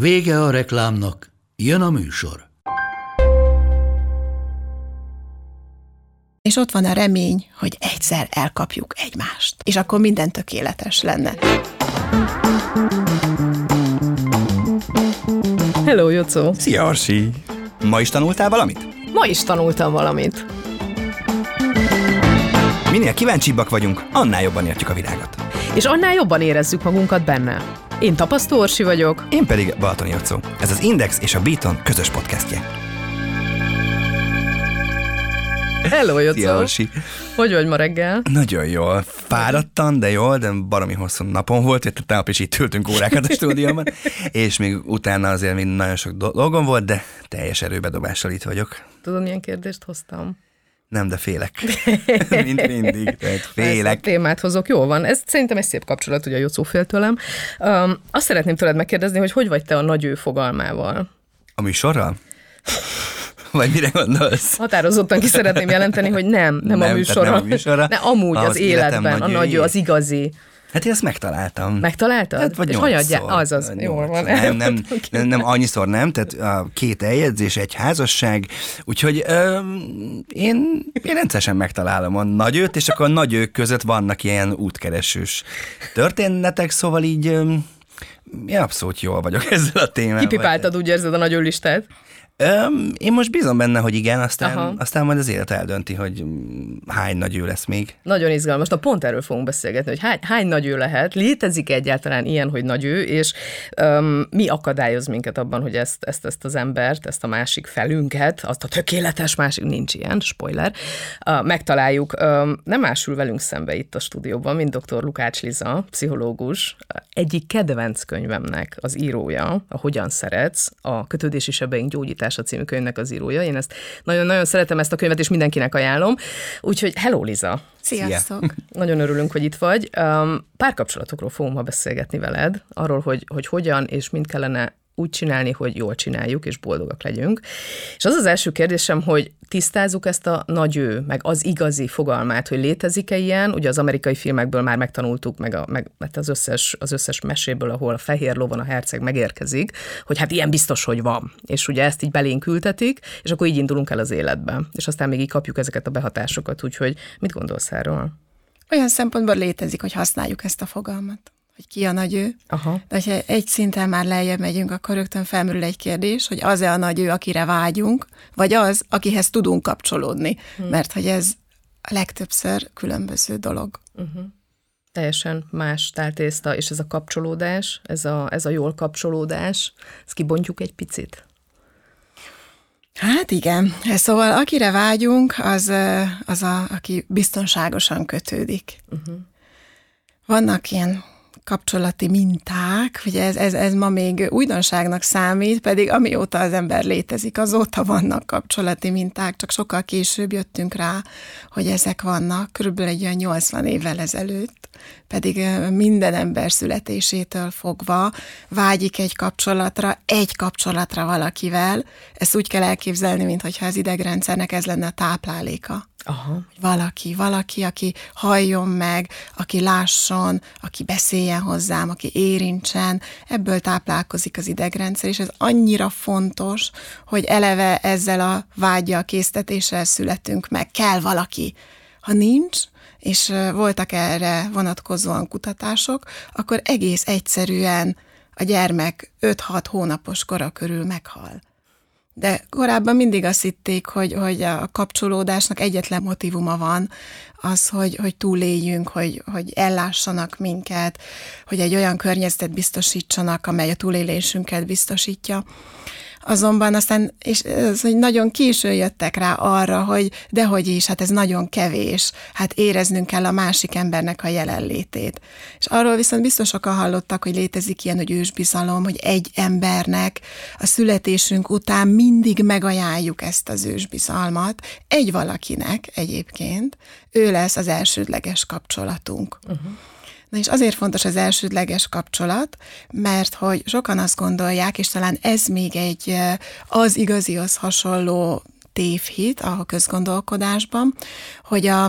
Vége a reklámnak, jön a műsor. És ott van a remény, hogy egyszer elkapjuk egymást, és akkor minden tökéletes lenne. Hello, Jocó! Szia, Arsi! Ma is tanultál valamit? Ma is tanultam valamit. Minél kíváncsibbak vagyunk, annál jobban értjük a világot. És annál jobban érezzük magunkat benne. Én Tapasztó Orsi vagyok. Én pedig Balatoni Jocó. Ez az Index és a Beaton közös podcastje. Hello, Jocó! Szia, Orsi! Hogy vagy ma reggel? Nagyon jól. Fáradtan, de jól, de baromi hosszú napon volt, tehát tegnap is itt ültünk órákat a stúdióban, és még utána azért még nagyon sok dolgom volt, de teljes erőbedobással itt vagyok. Tudod, milyen kérdést hoztam? Nem, de félek. Mint mindig, tehát félek. Ezt a témát hozok, jó van. Ez szerintem egy szép kapcsolat, ugye a Jocó fél tőlem. Um, azt szeretném tőled megkérdezni, hogy hogy vagy te a nagy ő fogalmával? A műsorral? Vagy mire gondolsz? Határozottan ki szeretném jelenteni, hogy nem, nem, nem a műsorra. Nem a műsorra. Ne, amúgy az, az életben, a nagy ő, az igazi. Hát én ezt megtaláltam. Megtaláltad? Hát, vagy És nyolcszor. Az, az, jól van. Nem, nem, nem, nem annyiszor nem, tehát a két eljegyzés, egy házasság, úgyhogy ö, én, én rendszeresen megtalálom a nagyőt, és akkor a nagyők között vannak ilyen útkeresős történetek, szóval így ö, én abszolút jól vagyok ezzel a témával. Kipipáltad, úgy érzed a nagy listát? Öm, én most bízom benne, hogy igen, aztán, aztán majd az élet eldönti, hogy hány nagy ő lesz még. Nagyon izgalmas. Na pont erről fogunk beszélgetni, hogy hány, hány nagy ő lehet, létezik egyáltalán ilyen, hogy nagy ő, és öm, mi akadályoz minket abban, hogy ezt, ezt, ezt az embert, ezt a másik felünket, azt a tökéletes másik, nincs ilyen, spoiler, uh, megtaláljuk. Öm, nem másül velünk szembe itt a stúdióban, mint dr. Lukács Liza, pszichológus, egyik kedvenc könyvemnek az írója, a Hogyan szeretsz, a kötődési sebeink gyógyítás Megváltása című könyvnek az írója. Én ezt nagyon-nagyon szeretem ezt a könyvet, és mindenkinek ajánlom. Úgyhogy hello, Liza! Sziasztok! Nagyon örülünk, hogy itt vagy. Párkapcsolatokról fogom ma beszélgetni veled, arról, hogy, hogy hogyan és mind kellene úgy csinálni, hogy jól csináljuk, és boldogak legyünk. És az az első kérdésem, hogy tisztázzuk ezt a nagy ő, meg az igazi fogalmát, hogy létezik-e ilyen, ugye az amerikai filmekből már megtanultuk, meg, a, meg hát az, összes, az összes meséből, ahol a fehér lovon a herceg megérkezik, hogy hát ilyen biztos, hogy van. És ugye ezt így belénk ültetik, és akkor így indulunk el az életbe. És aztán még így kapjuk ezeket a behatásokat, úgyhogy mit gondolsz erről? Olyan szempontból létezik, hogy használjuk ezt a fogalmat hogy ki a nagy ő. Aha. De ha egy szinten már lejjebb megyünk, akkor rögtön felmerül egy kérdés, hogy az-e a nagy ő, akire vágyunk, vagy az, akihez tudunk kapcsolódni. Hmm. Mert hogy ez a legtöbbször különböző dolog. Uh-huh. Teljesen más táltészta, és ez a kapcsolódás, ez a, ez a jól kapcsolódás, ezt kibontjuk egy picit. Hát igen. Szóval akire vágyunk, az, az a, aki biztonságosan kötődik. Uh-huh. Vannak ilyen kapcsolati minták, ugye ez, ez, ez ma még újdonságnak számít, pedig amióta az ember létezik, azóta vannak kapcsolati minták, csak sokkal később jöttünk rá, hogy ezek vannak, körülbelül egy olyan 80 évvel ezelőtt, pedig minden ember születésétől fogva vágyik egy kapcsolatra, egy kapcsolatra valakivel, ezt úgy kell elképzelni, mintha az idegrendszernek ez lenne a tápláléka. Aha. Valaki, valaki, aki halljon meg, aki lásson, aki beszéljen hozzám, aki érintsen, ebből táplálkozik az idegrendszer, és ez annyira fontos, hogy eleve ezzel a vágyja, késztetéssel születünk meg. Kell valaki. Ha nincs, és voltak erre vonatkozóan kutatások, akkor egész egyszerűen a gyermek 5-6 hónapos kora körül meghal. De korábban mindig azt hitték, hogy, hogy a kapcsolódásnak egyetlen motivuma van, az, hogy, hogy túléljünk, hogy, hogy ellássanak minket, hogy egy olyan környezetet biztosítsanak, amely a túlélésünket biztosítja. Azonban aztán, és ez, hogy nagyon késő jöttek rá arra, hogy dehogy is, hát ez nagyon kevés, hát éreznünk kell a másik embernek a jelenlétét. És arról viszont biztos sokan hallottak, hogy létezik ilyen, hogy ősbizalom, hogy egy embernek a születésünk után mindig megajánljuk ezt az ősbizalmat, egy valakinek egyébként, ő lesz az elsődleges kapcsolatunk. Uh-huh. Na és azért fontos az elsődleges kapcsolat, mert hogy sokan azt gondolják, és talán ez még egy az igazihoz hasonló tévhit a közgondolkodásban, hogy a,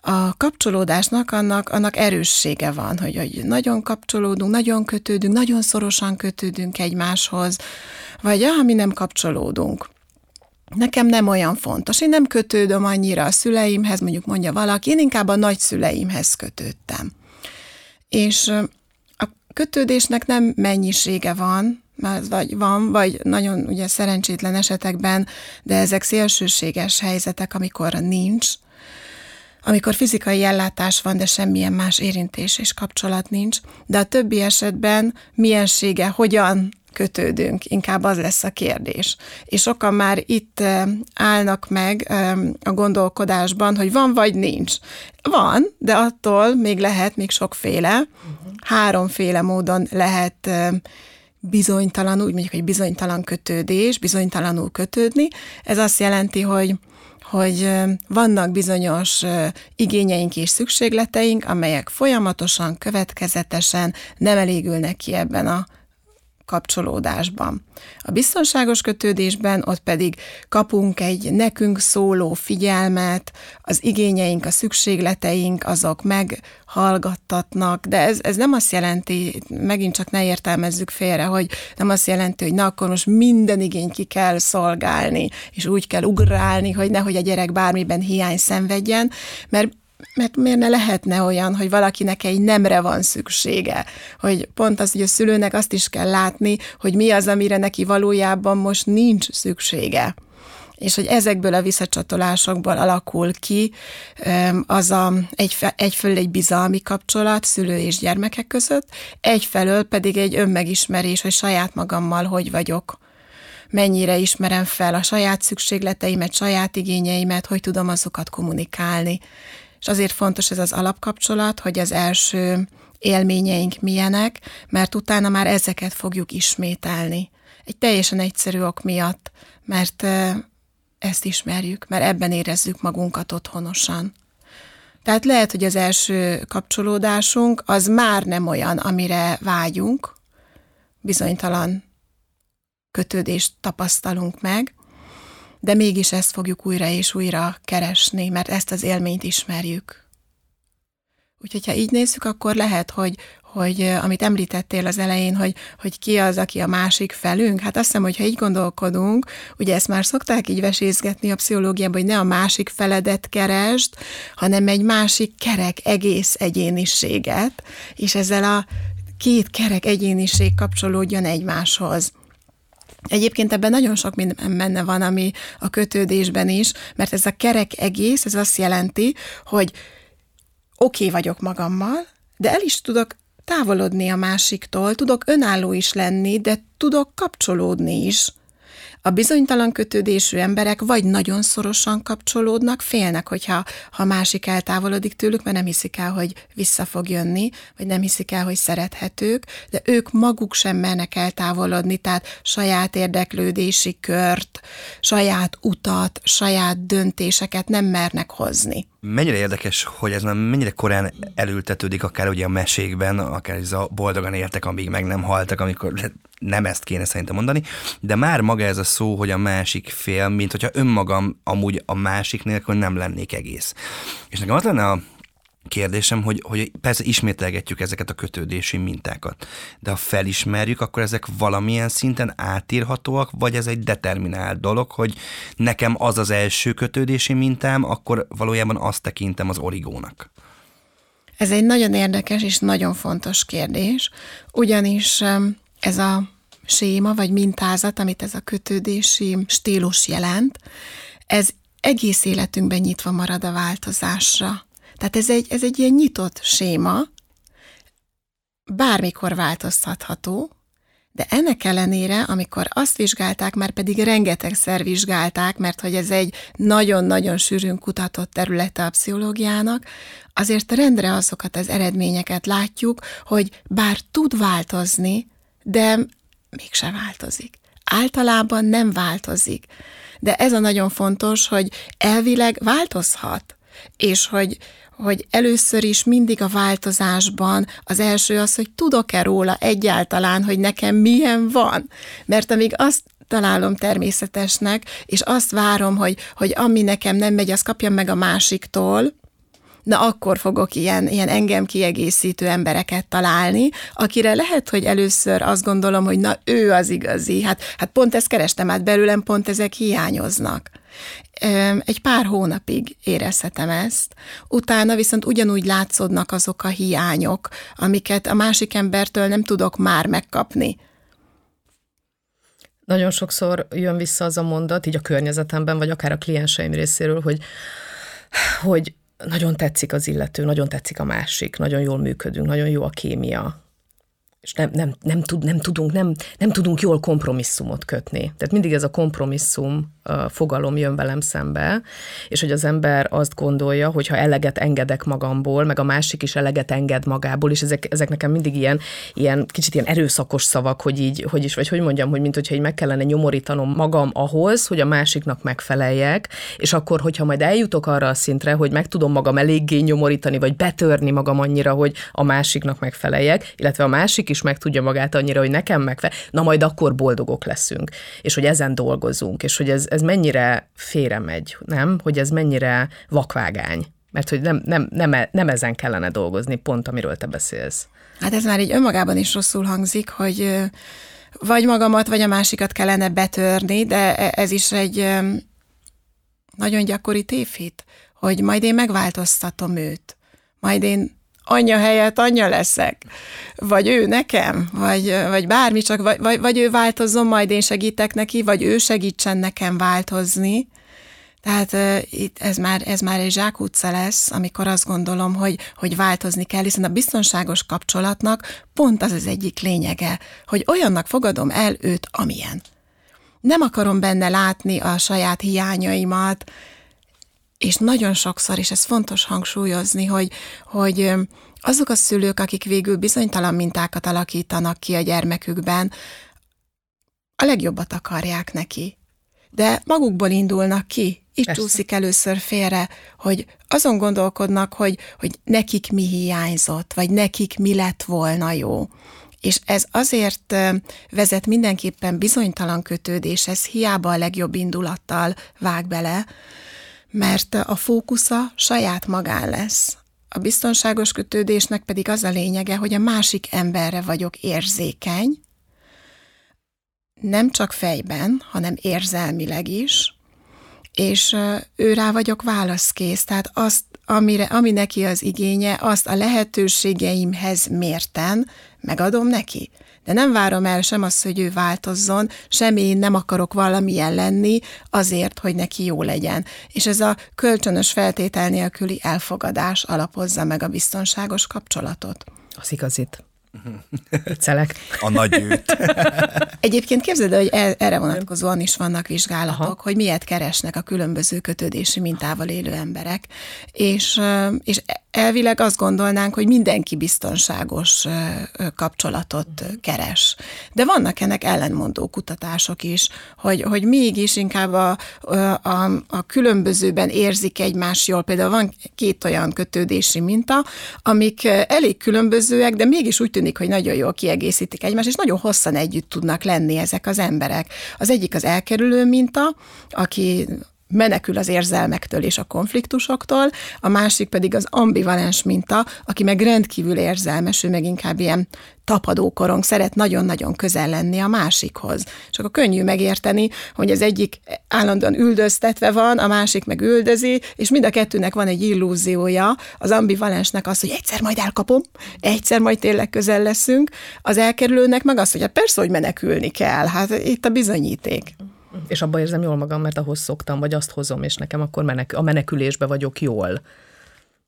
a kapcsolódásnak annak, annak erőssége van, hogy, hogy nagyon kapcsolódunk, nagyon kötődünk, nagyon szorosan kötődünk egymáshoz, vagy ah, mi nem kapcsolódunk. Nekem nem olyan fontos. Én nem kötődöm annyira a szüleimhez, mondjuk mondja valaki, én inkább a nagyszüleimhez kötődtem. És a kötődésnek nem mennyisége van, vagy van, vagy nagyon ugye szerencsétlen esetekben, de ezek szélsőséges helyzetek, amikor nincs, amikor fizikai ellátás van, de semmilyen más érintés és kapcsolat nincs, de a többi esetben miensége, hogyan kötődünk, inkább az lesz a kérdés. És sokan már itt állnak meg a gondolkodásban, hogy van vagy nincs. Van, de attól még lehet még sokféle, háromféle módon lehet bizonytalan, úgy mondjuk, hogy bizonytalan kötődés, bizonytalanul kötődni. Ez azt jelenti, hogy hogy vannak bizonyos igényeink és szükségleteink, amelyek folyamatosan, következetesen nem elégülnek ki ebben a kapcsolódásban. A biztonságos kötődésben ott pedig kapunk egy nekünk szóló figyelmet, az igényeink, a szükségleteink, azok meghallgattatnak, de ez, ez nem azt jelenti, megint csak ne értelmezzük félre, hogy nem azt jelenti, hogy na akkor most minden igény ki kell szolgálni, és úgy kell ugrálni, hogy nehogy a gyerek bármiben hiány szenvedjen, mert mert miért ne lehetne olyan, hogy valakinek egy nemre van szüksége, hogy pont az, hogy a szülőnek azt is kell látni, hogy mi az, amire neki valójában most nincs szüksége. És hogy ezekből a visszacsatolásokból alakul ki az a, egy, egyfelől egy bizalmi kapcsolat szülő és gyermekek között, egyfelől pedig egy önmegismerés, hogy saját magammal hogy vagyok, mennyire ismerem fel a saját szükségleteimet, saját igényeimet, hogy tudom azokat kommunikálni. És azért fontos ez az alapkapcsolat, hogy az első élményeink milyenek, mert utána már ezeket fogjuk ismételni. Egy teljesen egyszerű ok miatt, mert ezt ismerjük, mert ebben érezzük magunkat otthonosan. Tehát lehet, hogy az első kapcsolódásunk az már nem olyan, amire vágyunk, bizonytalan kötődést tapasztalunk meg, de mégis ezt fogjuk újra és újra keresni, mert ezt az élményt ismerjük. Úgyhogy ha így nézzük, akkor lehet, hogy, hogy amit említettél az elején, hogy, hogy ki az, aki a másik felünk, hát azt hiszem, hogy ha így gondolkodunk, ugye ezt már szokták így vesézgetni a pszichológiában, hogy ne a másik feledet keresd, hanem egy másik kerek egész egyéniséget, és ezzel a két kerek egyéniség kapcsolódjon egymáshoz. Egyébként ebben nagyon sok minden benne van, ami a kötődésben is, mert ez a kerek egész, ez azt jelenti, hogy oké okay vagyok magammal, de el is tudok távolodni a másiktól, tudok önálló is lenni, de tudok kapcsolódni is. A bizonytalan kötődésű emberek vagy nagyon szorosan kapcsolódnak, félnek, hogyha ha másik eltávolodik tőlük, mert nem hiszik el, hogy vissza fog jönni, vagy nem hiszik el, hogy szerethetők, de ők maguk sem mernek eltávolodni, tehát saját érdeklődési kört, saját utat, saját döntéseket nem mernek hozni. Mennyire érdekes, hogy ez már mennyire korán elültetődik, akár ugye a mesékben, akár ez a boldogan értek, amíg meg nem haltak, amikor nem ezt kéne szerintem mondani, de már maga ez a szó, hogy a másik fél, mint hogyha önmagam amúgy a másik nélkül nem lennék egész. És nekem az lenne a kérdésem, hogy, hogy persze ismételgetjük ezeket a kötődési mintákat, de ha felismerjük, akkor ezek valamilyen szinten átírhatóak, vagy ez egy determinált dolog, hogy nekem az az első kötődési mintám, akkor valójában azt tekintem az origónak. Ez egy nagyon érdekes és nagyon fontos kérdés, ugyanis ez a séma vagy mintázat, amit ez a kötődési stílus jelent, ez egész életünkben nyitva marad a változásra. Tehát ez egy, ez egy ilyen nyitott séma, bármikor változtatható, De ennek ellenére, amikor azt vizsgálták, már pedig rengetegszer vizsgálták, mert hogy ez egy nagyon-nagyon sűrűn kutatott területe a pszichológiának, azért rendre azokat az eredményeket látjuk, hogy bár tud változni, de mégse változik. Általában nem változik. De ez a nagyon fontos, hogy elvileg változhat, és hogy hogy először is mindig a változásban az első az, hogy tudok-e róla egyáltalán, hogy nekem milyen van. Mert amíg azt találom természetesnek, és azt várom, hogy, hogy ami nekem nem megy, azt kapjam meg a másiktól, na akkor fogok ilyen, ilyen engem kiegészítő embereket találni, akire lehet, hogy először azt gondolom, hogy na ő az igazi. Hát, hát pont ezt kerestem át belőlem, pont ezek hiányoznak. Egy pár hónapig érezhetem ezt, utána viszont ugyanúgy látszódnak azok a hiányok, amiket a másik embertől nem tudok már megkapni. Nagyon sokszor jön vissza az a mondat, így a környezetemben, vagy akár a klienseim részéről, hogy, hogy nagyon tetszik az illető, nagyon tetszik a másik, nagyon jól működünk, nagyon jó a kémia, és nem, nem, nem, tud, nem, tudunk, nem, nem tudunk jól kompromisszumot kötni. Tehát mindig ez a kompromisszum fogalom jön velem szembe, és hogy az ember azt gondolja, hogy ha eleget engedek magamból, meg a másik is eleget enged magából, és ezek, ezek nekem mindig ilyen, ilyen kicsit ilyen erőszakos szavak, hogy így, hogy is, vagy hogy mondjam, hogy mint hogyha így meg kellene nyomorítanom magam ahhoz, hogy a másiknak megfeleljek, és akkor, hogyha majd eljutok arra a szintre, hogy meg tudom magam eléggé nyomorítani, vagy betörni magam annyira, hogy a másiknak megfeleljek, illetve a másik is meg tudja magát annyira, hogy nekem megfelel, na majd akkor boldogok leszünk, és hogy ezen dolgozunk, és hogy ez, ez mennyire félre megy, nem? Hogy ez mennyire vakvágány. Mert hogy nem, nem, nem, e, nem ezen kellene dolgozni, pont amiről te beszélsz. Hát ez már így önmagában is rosszul hangzik, hogy vagy magamat, vagy a másikat kellene betörni, de e, ez is egy nagyon gyakori tévhit, hogy majd én megváltoztatom őt, majd én anya helyett anya leszek, vagy ő nekem, vagy, vagy bármi, csak vagy, vagy, vagy ő változzon, majd én segítek neki, vagy ő segítsen nekem változni. Tehát uh, itt ez már, ez már egy zsákutca lesz, amikor azt gondolom, hogy, hogy változni kell, hiszen a biztonságos kapcsolatnak pont az az egyik lényege, hogy olyannak fogadom el őt, amilyen. Nem akarom benne látni a saját hiányaimat, és nagyon sokszor, és ez fontos hangsúlyozni, hogy, hogy azok a szülők, akik végül bizonytalan mintákat alakítanak ki a gyermekükben, a legjobbat akarják neki. De magukból indulnak ki, itt Persze. csúszik először félre, hogy azon gondolkodnak, hogy, hogy nekik mi hiányzott, vagy nekik mi lett volna jó. És ez azért vezet mindenképpen bizonytalan kötődéshez, hiába a legjobb indulattal vág bele, mert a fókusza saját magán lesz. A biztonságos kötődésnek pedig az a lényege, hogy a másik emberre vagyok érzékeny, nem csak fejben, hanem érzelmileg is, és ő rá vagyok válaszkész, tehát azt, amire, ami neki az igénye, azt a lehetőségeimhez mérten megadom neki de nem várom el sem azt, hogy ő változzon, sem én nem akarok valamilyen lenni azért, hogy neki jó legyen. És ez a kölcsönös feltétel nélküli elfogadás alapozza meg a biztonságos kapcsolatot. Az igazit. Viccelek. A nagy őt. Egyébként képzeld, hogy e- erre vonatkozóan is vannak vizsgálatok, Aha. hogy miért keresnek a különböző kötődési mintával élő emberek, és, és elvileg azt gondolnánk, hogy mindenki biztonságos kapcsolatot keres. De vannak ennek ellenmondó kutatások is, hogy, hogy mégis inkább a, a, a különbözőben érzik egymás jól. Például van két olyan kötődési minta, amik elég különbözőek, de mégis úgy tűnik, hogy nagyon jól kiegészítik egymást, és nagyon hosszan együtt tudnak lenni ezek az emberek. Az egyik az elkerülő minta, aki menekül az érzelmektől és a konfliktusoktól, a másik pedig az ambivalens minta, aki meg rendkívül érzelmes, ő meg inkább ilyen tapadókorong, szeret nagyon-nagyon közel lenni a másikhoz. És akkor könnyű megérteni, hogy az egyik állandóan üldöztetve van, a másik meg üldözi, és mind a kettőnek van egy illúziója, az ambivalensnek az, hogy egyszer majd elkapom, egyszer majd tényleg közel leszünk, az elkerülőnek meg az, hogy hát persze, hogy menekülni kell, hát itt a bizonyíték. És abban érzem jól magam, mert ahhoz szoktam, vagy azt hozom, és nekem akkor menek- a menekülésbe vagyok jól.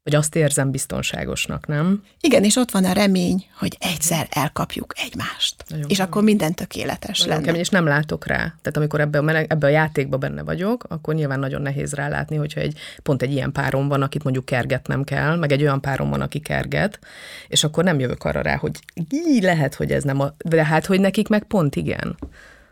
Vagy azt érzem biztonságosnak, nem? Igen, és ott van a remény, hogy egyszer elkapjuk egymást. Nagyon és kemény. akkor minden tökéletes nagyon lenne. Kemény, és nem látok rá. Tehát amikor ebbe a, meleg, ebbe a játékba benne vagyok, akkor nyilván nagyon nehéz rálátni, hogyha egy, pont egy ilyen párom van, akit mondjuk kergetnem kell, meg egy olyan párom van, aki kerget, és akkor nem jövök arra rá, hogy így lehet, hogy ez nem a... De hát, hogy nekik meg pont igen.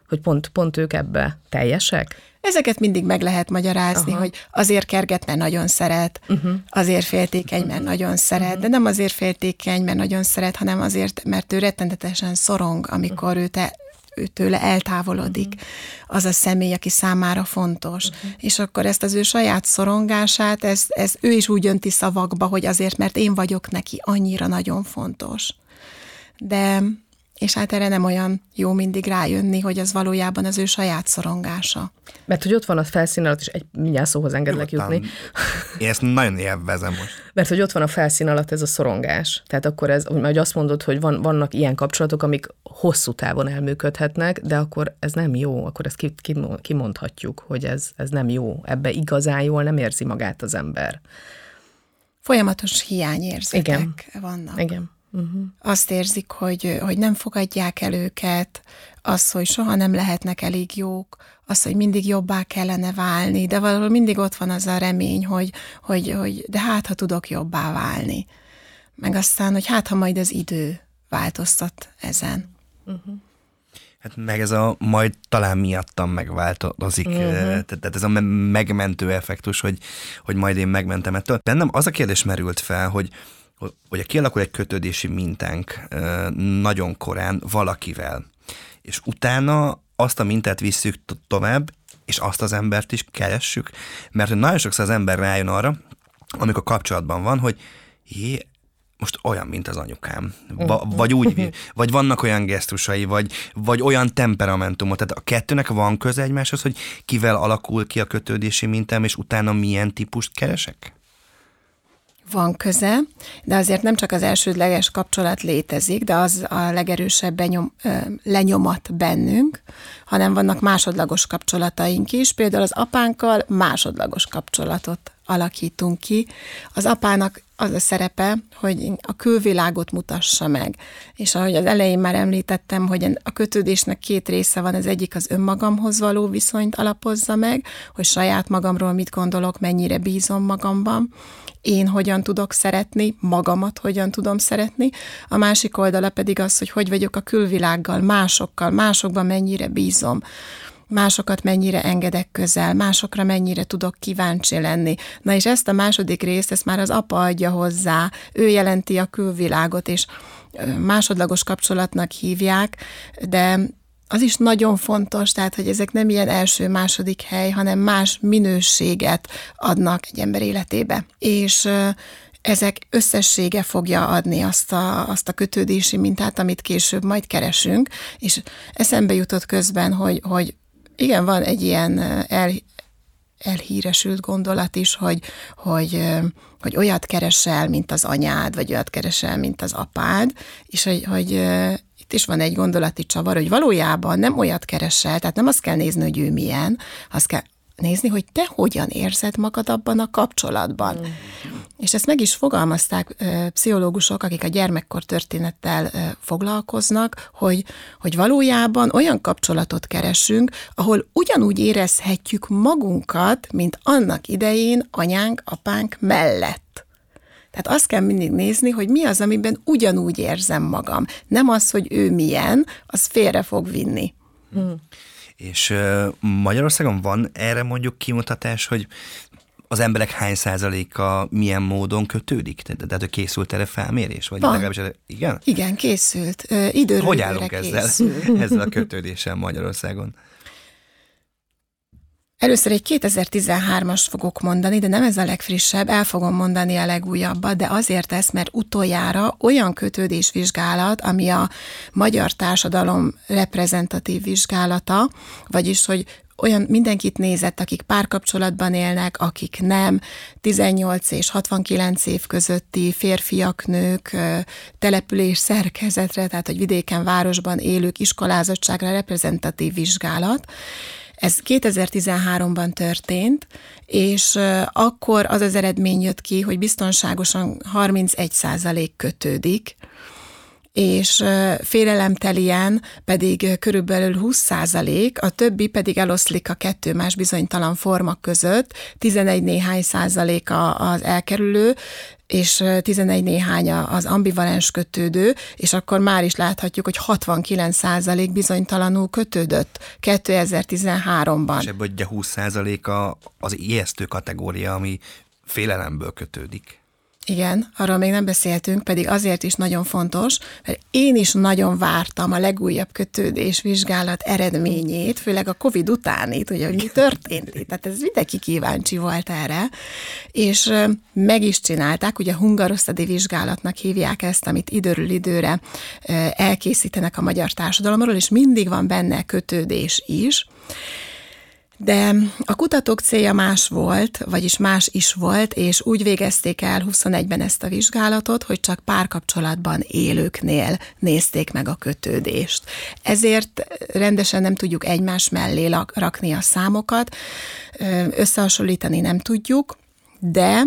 Hogy pont, pont ők ebbe teljesek. Ezeket mindig meg lehet magyarázni, Aha. hogy azért kerget, mert nagyon szeret, uh-huh. azért féltékeny, mert nagyon szeret, uh-huh. de nem azért féltékeny, mert nagyon szeret, hanem azért, mert ő rettenetesen szorong, amikor uh-huh. ő te ő tőle eltávolodik uh-huh. az a személy, aki számára fontos. Uh-huh. És akkor ezt az ő saját szorongását, ez, ez ő is úgy önti szavakba, hogy azért, mert én vagyok neki annyira nagyon fontos. De és hát erre nem olyan jó mindig rájönni, hogy az valójában az ő saját szorongása. Mert hogy ott van a felszín alatt, és egy mindjárt szóhoz engedlek Nyugodtan. jutni. Én ezt nagyon élvezem most. Mert hogy ott van a felszín alatt ez a szorongás. Tehát akkor ez, hogy azt mondod, hogy van, vannak ilyen kapcsolatok, amik hosszú távon elműködhetnek, de akkor ez nem jó, akkor ezt kimondhatjuk, hogy ez, ez nem jó. Ebbe igazán jól nem érzi magát az ember. Folyamatos hiányérzetek Igen. vannak. Igen. Uh-huh. Azt érzik, hogy, hogy nem fogadják el őket, az, hogy soha nem lehetnek elég jók, az, hogy mindig jobbá kellene válni, de valahol mindig ott van az a remény, hogy, hogy, hogy de hát, ha tudok jobbá válni. Meg aztán, hogy hát, ha majd az idő változtat ezen. Uh-huh. Hát meg ez a majd talán miattam megváltozik, uh-huh. tehát ez a megmentő effektus, hogy, hogy majd én megmentem ettől. Bennem az a kérdés merült fel, hogy hogy kialakul egy kötődési mintánk nagyon korán valakivel, és utána azt a mintát visszük tovább, és azt az embert is keressük, mert nagyon sokszor az ember rájön arra, amikor kapcsolatban van, hogy jé, most olyan, mint az anyukám. Va, mm. vagy úgy, vagy vannak olyan gesztusai, vagy, vagy olyan temperamentumot. Tehát a kettőnek van köze egymáshoz, hogy kivel alakul ki a kötődési mintám, és utána milyen típust keresek? Van köze, de azért nem csak az elsődleges kapcsolat létezik, de az a legerősebb benyom, lenyomat bennünk, hanem vannak másodlagos kapcsolataink is. Például az apánkkal másodlagos kapcsolatot alakítunk ki. Az apának az a szerepe, hogy a külvilágot mutassa meg. És ahogy az elején már említettem, hogy a kötődésnek két része van, az egyik az önmagamhoz való viszonyt alapozza meg, hogy saját magamról mit gondolok, mennyire bízom magamban, én hogyan tudok szeretni, magamat hogyan tudom szeretni, a másik oldala pedig az, hogy hogy vagyok a külvilággal, másokkal, másokban mennyire bízom másokat mennyire engedek közel, másokra mennyire tudok kíváncsi lenni. Na és ezt a második részt, ezt már az apa adja hozzá, ő jelenti a külvilágot, és másodlagos kapcsolatnak hívják, de az is nagyon fontos, tehát, hogy ezek nem ilyen első-második hely, hanem más minőséget adnak egy ember életébe. És ezek összessége fogja adni azt a, azt a kötődési mintát, amit később majd keresünk, és eszembe jutott közben, hogy, hogy igen, van egy ilyen el, elhíresült gondolat is, hogy, hogy, hogy olyat keresel, mint az anyád, vagy olyat keresel, mint az apád, és hogy, hogy itt is van egy gondolati csavar, hogy valójában nem olyat keresel, tehát nem azt kell nézni, hogy ő milyen, azt kell nézni, hogy te hogyan érzed magad abban a kapcsolatban. Mm. És ezt meg is fogalmazták ö, pszichológusok, akik a gyermekkor történettel ö, foglalkoznak, hogy, hogy valójában olyan kapcsolatot keresünk, ahol ugyanúgy érezhetjük magunkat, mint annak idején anyánk, apánk mellett. Tehát azt kell mindig nézni, hogy mi az, amiben ugyanúgy érzem magam. Nem az, hogy ő milyen, az félre fog vinni. Hmm. És Magyarországon van erre mondjuk kimutatás, hogy az emberek hány százaléka milyen módon kötődik? Tehát, hogy készült erre felmérés? Vagy Van. legalábbis, igen? Igen, készült. Időről Hogy állunk ezzel, ezzel a kötődéssel Magyarországon? Először egy 2013-as fogok mondani, de nem ez a legfrissebb, el fogom mondani a legújabbat, de azért ez, mert utoljára olyan kötődésvizsgálat, ami a magyar társadalom reprezentatív vizsgálata, vagyis, hogy olyan mindenkit nézett, akik párkapcsolatban élnek, akik nem, 18 és 69 év közötti férfiak, nők, település szerkezetre, tehát hogy vidéken, városban élők iskolázottságra reprezentatív vizsgálat, Ez 2013-ban történt, és akkor az az eredmény jött ki, hogy biztonságosan 31% kötődik, és félelemtelien pedig körülbelül 20 százalék, a többi pedig eloszlik a kettő más bizonytalan forma között, 11 néhány százalék az elkerülő, és 11 néhány az ambivalens kötődő, és akkor már is láthatjuk, hogy 69 százalék bizonytalanul kötődött 2013-ban. És ebből ugye 20 százaléka az ijesztő kategória, ami félelemből kötődik. Igen, arról még nem beszéltünk, pedig azért is nagyon fontos, mert én is nagyon vártam a legújabb kötődés vizsgálat eredményét, főleg a Covid utánit, ugye, hogy mi történt itt. Tehát ez mindenki kíváncsi volt erre, és meg is csinálták, ugye hungarosztadi vizsgálatnak hívják ezt, amit időről időre elkészítenek a magyar társadalomról, és mindig van benne kötődés is, de a kutatók célja más volt, vagyis más is volt, és úgy végezték el 21-ben ezt a vizsgálatot, hogy csak párkapcsolatban élőknél nézték meg a kötődést. Ezért rendesen nem tudjuk egymás mellé rakni a számokat, összehasonlítani nem tudjuk, de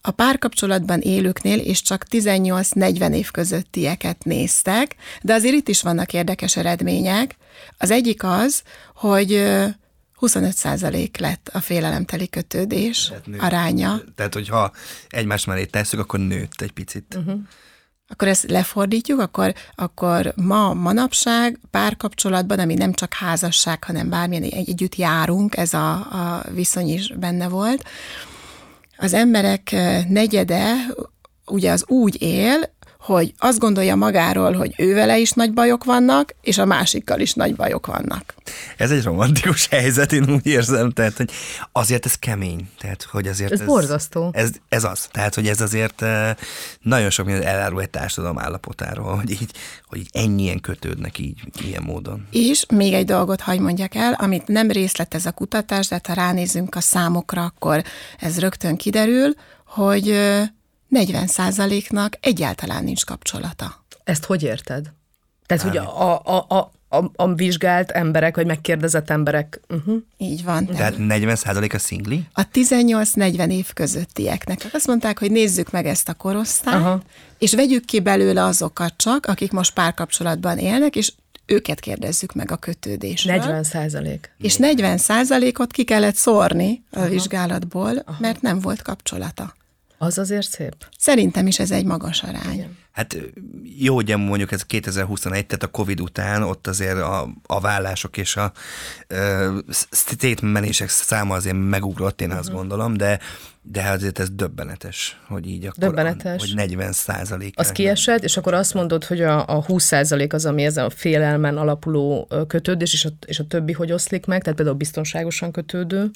a párkapcsolatban élőknél is csak 18-40 év közöttieket néztek, de azért itt is vannak érdekes eredmények. Az egyik az, hogy 25% lett a félelemteli kötődés tehát aránya. Tehát, hogyha egymás mellé tesszük, akkor nőtt egy picit. Uh-huh. Akkor ezt lefordítjuk, akkor, akkor ma, manapság párkapcsolatban, ami nem csak házasság, hanem bármilyen együtt járunk, ez a, a viszony is benne volt. Az emberek negyede ugye az úgy él, hogy azt gondolja magáról, hogy ővele is nagy bajok vannak, és a másikkal is nagy bajok vannak. Ez egy romantikus helyzet, én úgy érzem, tehát, hogy azért ez kemény, tehát, hogy azért ez, ez borzasztó. Ez, ez az, tehát, hogy ez azért eh, nagyon sok minden elárul egy társadalom állapotáról, hogy így, hogy így ennyien kötődnek így, ilyen módon. És még egy dolgot hagy mondjak el, amit nem részletez a kutatás, de ha ránézünk a számokra, akkor ez rögtön kiderül, hogy 40%-nak egyáltalán nincs kapcsolata. Ezt hogy érted? Tehát, hogy a, a, a, a, a vizsgált emberek, vagy megkérdezett emberek. Uh-huh. Így van. Tehát 40 a szingli? A 18-40 év közöttieknek. Azt mondták, hogy nézzük meg ezt a korosztályt, Aha. és vegyük ki belőle azokat csak, akik most párkapcsolatban élnek, és őket kérdezzük meg a kötődésről. 40 százalék. És 40 százalékot ki kellett szórni a Aha. vizsgálatból, Aha. mert nem volt kapcsolata. Az azért szép. Szerintem is ez egy magas arány. Igen. Hát jó, hogy mondjuk ez 2021, tehát a Covid után ott azért a, a vállások és a uh, statementések száma azért megugrott, én uh-huh. azt mhm. gondolom, de de azért ez döbbenetes, hogy így akkor döbbenetes. hogy 40 százalék. Az kiesett, és akkor azt mondod, hogy a, a 20 százalék az, ami ez a félelmen alapuló kötődés, és a, és a többi hogy oszlik meg, tehát például biztonságosan kötődő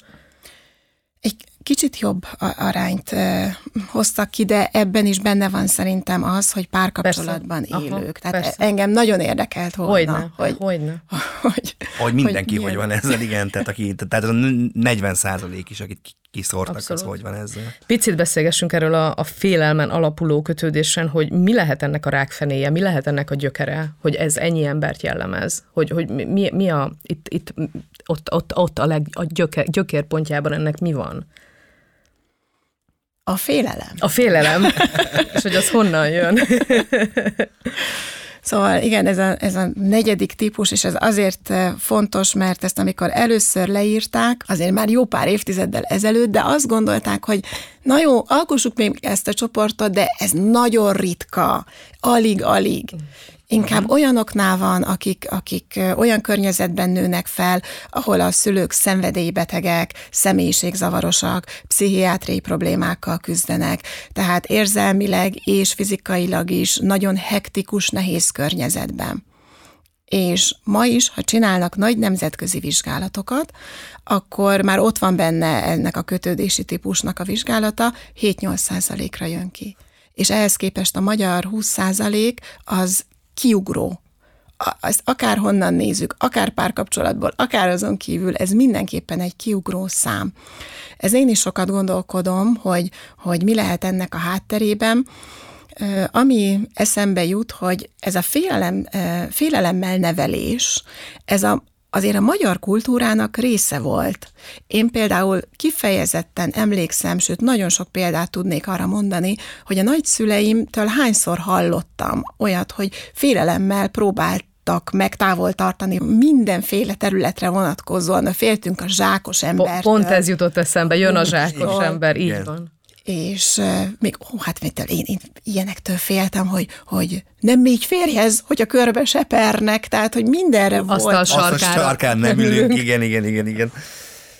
egy kicsit jobb arányt hoztak ki, de ebben is benne van szerintem az, hogy párkapcsolatban persze. élők. Aha, Tehát persze. engem nagyon érdekelt volna. Hogyne, hogy, hogyne. Hogy, hogy mindenki hogy, hogy van ezzel, igen. Tehát, aki, tehát a 40 százalék is, akit kiszórtak, Abszolút. az hogy van ezzel. Picit beszélgessünk erről a, a félelmen alapuló kötődésen, hogy mi lehet ennek a rákfenéje, mi lehet ennek a gyökere, hogy ez ennyi embert jellemez, hogy, hogy mi, mi a, itt, itt ott, ott, ott a, leg, a gyökér, gyökérpontjában ennek mi van? A félelem. A félelem. És hogy az honnan jön? Szóval igen, ez a, ez a negyedik típus, és ez azért eh, fontos, mert ezt amikor először leírták, azért már jó pár évtizeddel ezelőtt, de azt gondolták, hogy na jó, alkossuk még ezt a csoportot, de ez nagyon ritka, alig-alig. Inkább uh-huh. olyanoknál van, akik, akik olyan környezetben nőnek fel, ahol a szülők szenvedélybetegek, személyiségzavarosak, pszichiátriai problémákkal küzdenek, tehát érzelmileg és fizikailag is nagyon hektikus, nehéz környezetben. És ma is, ha csinálnak nagy nemzetközi vizsgálatokat, akkor már ott van benne ennek a kötődési típusnak a vizsgálata, 7-8 százalékra jön ki. És ehhez képest a magyar 20 százalék az kiugró. Ezt akár honnan nézzük, akár párkapcsolatból, akár azon kívül, ez mindenképpen egy kiugró szám. Ez én is sokat gondolkodom, hogy, hogy mi lehet ennek a hátterében, ami eszembe jut, hogy ez a félelem, félelemmel nevelés, ez a azért a magyar kultúrának része volt. Én például kifejezetten emlékszem, sőt nagyon sok példát tudnék arra mondani, hogy a nagyszüleimtől hányszor hallottam olyat, hogy félelemmel próbált meg távol tartani mindenféle területre vonatkozóan, féltünk a zsákos embertől. Pont ez jutott eszembe, jön a zsákos Igen. ember, így Igen. van. És uh, még, ó, hát mitől, én, én ilyenektől féltem, hogy, hogy nem még férjhez, hogy a körbe sepernek, tehát, hogy mindenre Asztal volt. sarkára. Azt a sarkán nem ülünk. ülünk. Igen, igen, igen, igen.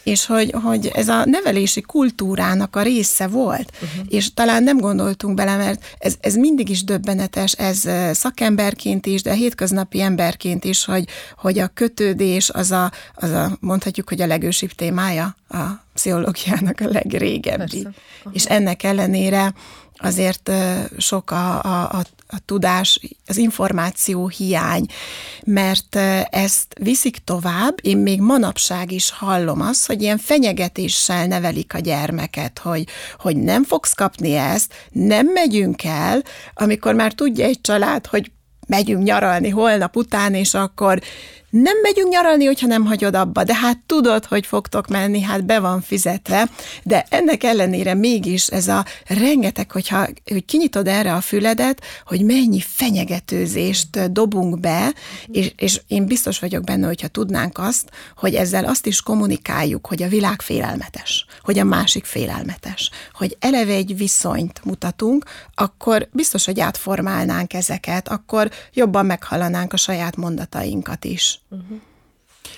és hogy, hogy ez a nevelési kultúrának a része volt, uh-huh. és talán nem gondoltunk bele, mert ez, ez mindig is döbbenetes, ez szakemberként is, de hétköznapi emberként is, hogy, hogy a kötődés az a, az a, mondhatjuk, hogy a legősibb témája a pszichológiának a legrégebbi. És ennek ellenére azért sok a, a, a, a tudás, az információ hiány, mert ezt viszik tovább, én még manapság is hallom azt, hogy ilyen fenyegetéssel nevelik a gyermeket, hogy, hogy nem fogsz kapni ezt, nem megyünk el, amikor már tudja egy család, hogy megyünk nyaralni holnap után, és akkor nem megyünk nyaralni, hogyha nem hagyod abba, de hát tudod, hogy fogtok menni, hát be van fizetve, de ennek ellenére mégis ez a rengeteg, hogyha hogy kinyitod erre a füledet, hogy mennyi fenyegetőzést dobunk be, és, és én biztos vagyok benne, hogyha tudnánk azt, hogy ezzel azt is kommunikáljuk, hogy a világ félelmetes, hogy a másik félelmetes, hogy eleve egy viszonyt mutatunk, akkor biztos, hogy átformálnánk ezeket, akkor jobban meghallanánk a saját mondatainkat is.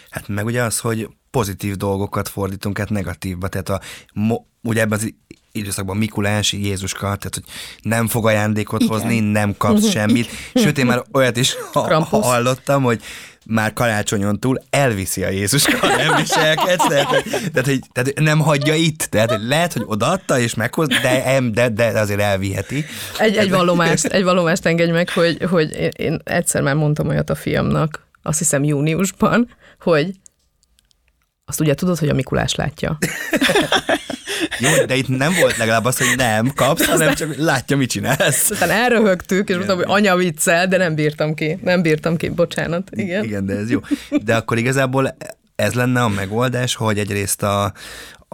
Hát meg ugye az, hogy pozitív dolgokat fordítunk át negatívba, tehát a, mo, ugye ebben az időszakban Mikulás, Jézuska, tehát hogy nem fog ajándékot Igen. hozni, nem kapsz semmit, sőt én már olyat is ha, hallottam, hogy már karácsonyon túl elviszi a Jézuska, ha nem viselkedsz, tehát, hogy- tehát, hogy, tehát nem hagyja itt, tehát hogy lehet, hogy odaadta és meghoz, de, de, de azért elviheti. Egy, egy, vallomást, egy vallomást engedj meg, hogy, hogy én egyszer már mondtam olyat a fiamnak, azt hiszem júniusban, hogy azt ugye tudod, hogy a Mikulás látja. Jó, de itt nem volt legalább az, hogy nem kapsz, hanem csak látja, mit csinálsz. Aztán elröhögtük, és mondtam, hogy anya viccel, de nem bírtam ki. Nem bírtam ki, bocsánat. Igen. Igen, de ez jó. De akkor igazából ez lenne a megoldás, hogy egyrészt a,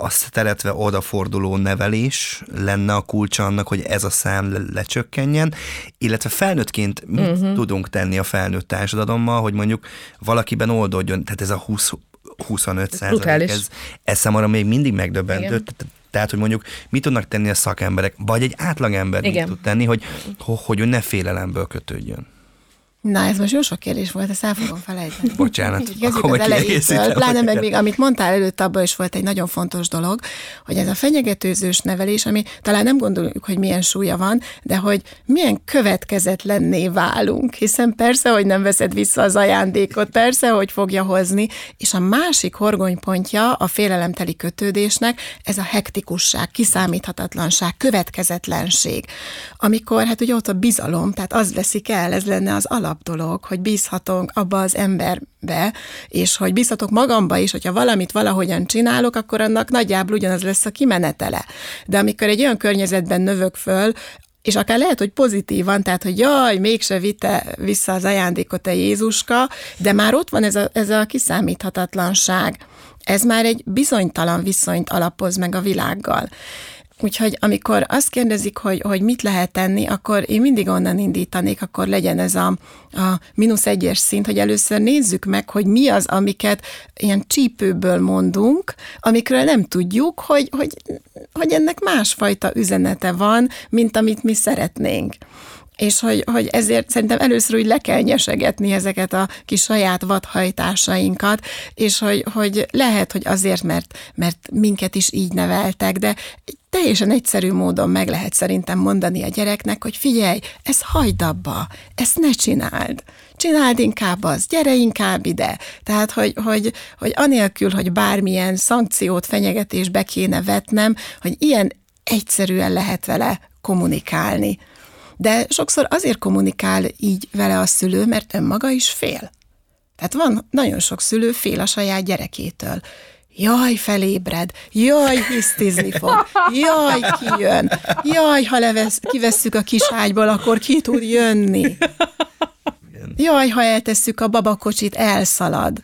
a szeretve odaforduló nevelés lenne a kulcsa annak, hogy ez a szám le- lecsökkenjen, illetve felnőttként mit uh-huh. tudunk tenni a felnőtt társadalommal, hogy mondjuk valakiben oldódjon, tehát ez a 20 25 százalék, ez, ez számomra még mindig megdöbbentő. Igen. Tehát, hogy mondjuk mit tudnak tenni a szakemberek, vagy egy átlagember mit Igen. tud tenni, hogy, hogy ő ne félelemből kötődjön. Na, ez most jó sok kérdés volt, ezt el fogom felejteni. Bocsánat, Kezdjük akkor az elejétől, pláne meg még, amit mondtál előtt, abban is volt egy nagyon fontos dolog, hogy ez a fenyegetőzős nevelés, ami talán nem gondoljuk, hogy milyen súlya van, de hogy milyen következetlenné válunk, hiszen persze, hogy nem veszed vissza az ajándékot, persze, hogy fogja hozni, és a másik horgonypontja a félelemteli kötődésnek, ez a hektikusság, kiszámíthatatlanság, következetlenség, amikor hát ugye ott a bizalom, tehát az veszik el, ez lenne az alapdolog, hogy bízhatunk abba az emberbe, és hogy bízhatok magamba is, hogyha valamit valahogyan csinálok, akkor annak nagyjából ugyanaz lesz a kimenetele. De amikor egy olyan környezetben növök föl, és akár lehet, hogy pozitívan, tehát, hogy jaj, mégse vitte vissza az ajándékot a Jézuska, de már ott van ez a, ez a kiszámíthatatlanság. Ez már egy bizonytalan viszonyt alapoz meg a világgal. Úgyhogy amikor azt kérdezik, hogy, hogy mit lehet tenni, akkor én mindig onnan indítanék, akkor legyen ez a, a mínusz egyes szint, hogy először nézzük meg, hogy mi az, amiket ilyen csípőből mondunk, amikről nem tudjuk, hogy, hogy, hogy ennek másfajta üzenete van, mint amit mi szeretnénk és hogy, hogy ezért szerintem először úgy le kell nyesegetni ezeket a kis saját vadhajtásainkat, és hogy, hogy lehet, hogy azért, mert, mert minket is így neveltek, de teljesen egyszerű módon meg lehet szerintem mondani a gyereknek, hogy figyelj, ezt hagyd abba, ezt ne csináld. Csináld inkább az, gyere inkább ide. Tehát, hogy, hogy, hogy anélkül, hogy bármilyen szankciót, fenyegetést be kéne vetnem, hogy ilyen egyszerűen lehet vele kommunikálni. De sokszor azért kommunikál így vele a szülő, mert önmaga is fél. Tehát van nagyon sok szülő fél a saját gyerekétől. Jaj, felébred, jaj, hisztizni fog, jaj, kijön, jaj, ha levesz, kivesszük a kis ágyból, akkor ki tud jönni. Jaj, ha eltesszük a babakocsit, elszalad.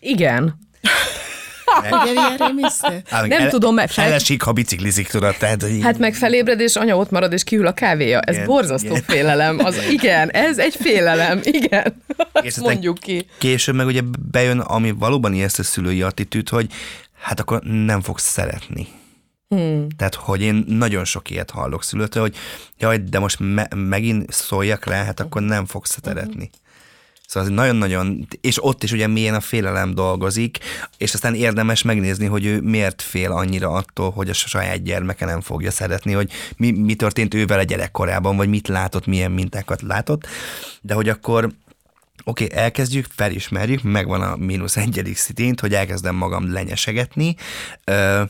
Igen. Rémisztő? Á, Nem tudom, mert fel- Elesik, ha biciklizik, tudod, tehát, hogy Hát meg felébred, és anya ott marad, és kihűl a kávéja. Ez Igen, borzasztó igen. félelem. Az, igen, ez egy félelem, igen. Ezt aztán mondjuk ki. Később meg ugye bejön, ami valóban ijesztő szülői attitűd, hogy hát akkor nem fogsz szeretni. Hmm. Tehát, hogy én nagyon sok ilyet hallok szülőtől, hogy jaj, de most me- megint szóljak rá, hát akkor nem fogsz szeretni. Szóval nagyon-nagyon, és ott is ugye milyen a félelem dolgozik, és aztán érdemes megnézni, hogy ő miért fél annyira attól, hogy a saját gyermeke nem fogja szeretni, hogy mi, mi történt ővel a gyerekkorában, vagy mit látott, milyen mintákat látott, de hogy akkor Oké, okay, elkezdjük, felismerjük, megvan a mínusz egyedik szintint, hogy elkezdem magam lenyesegetni. Ö,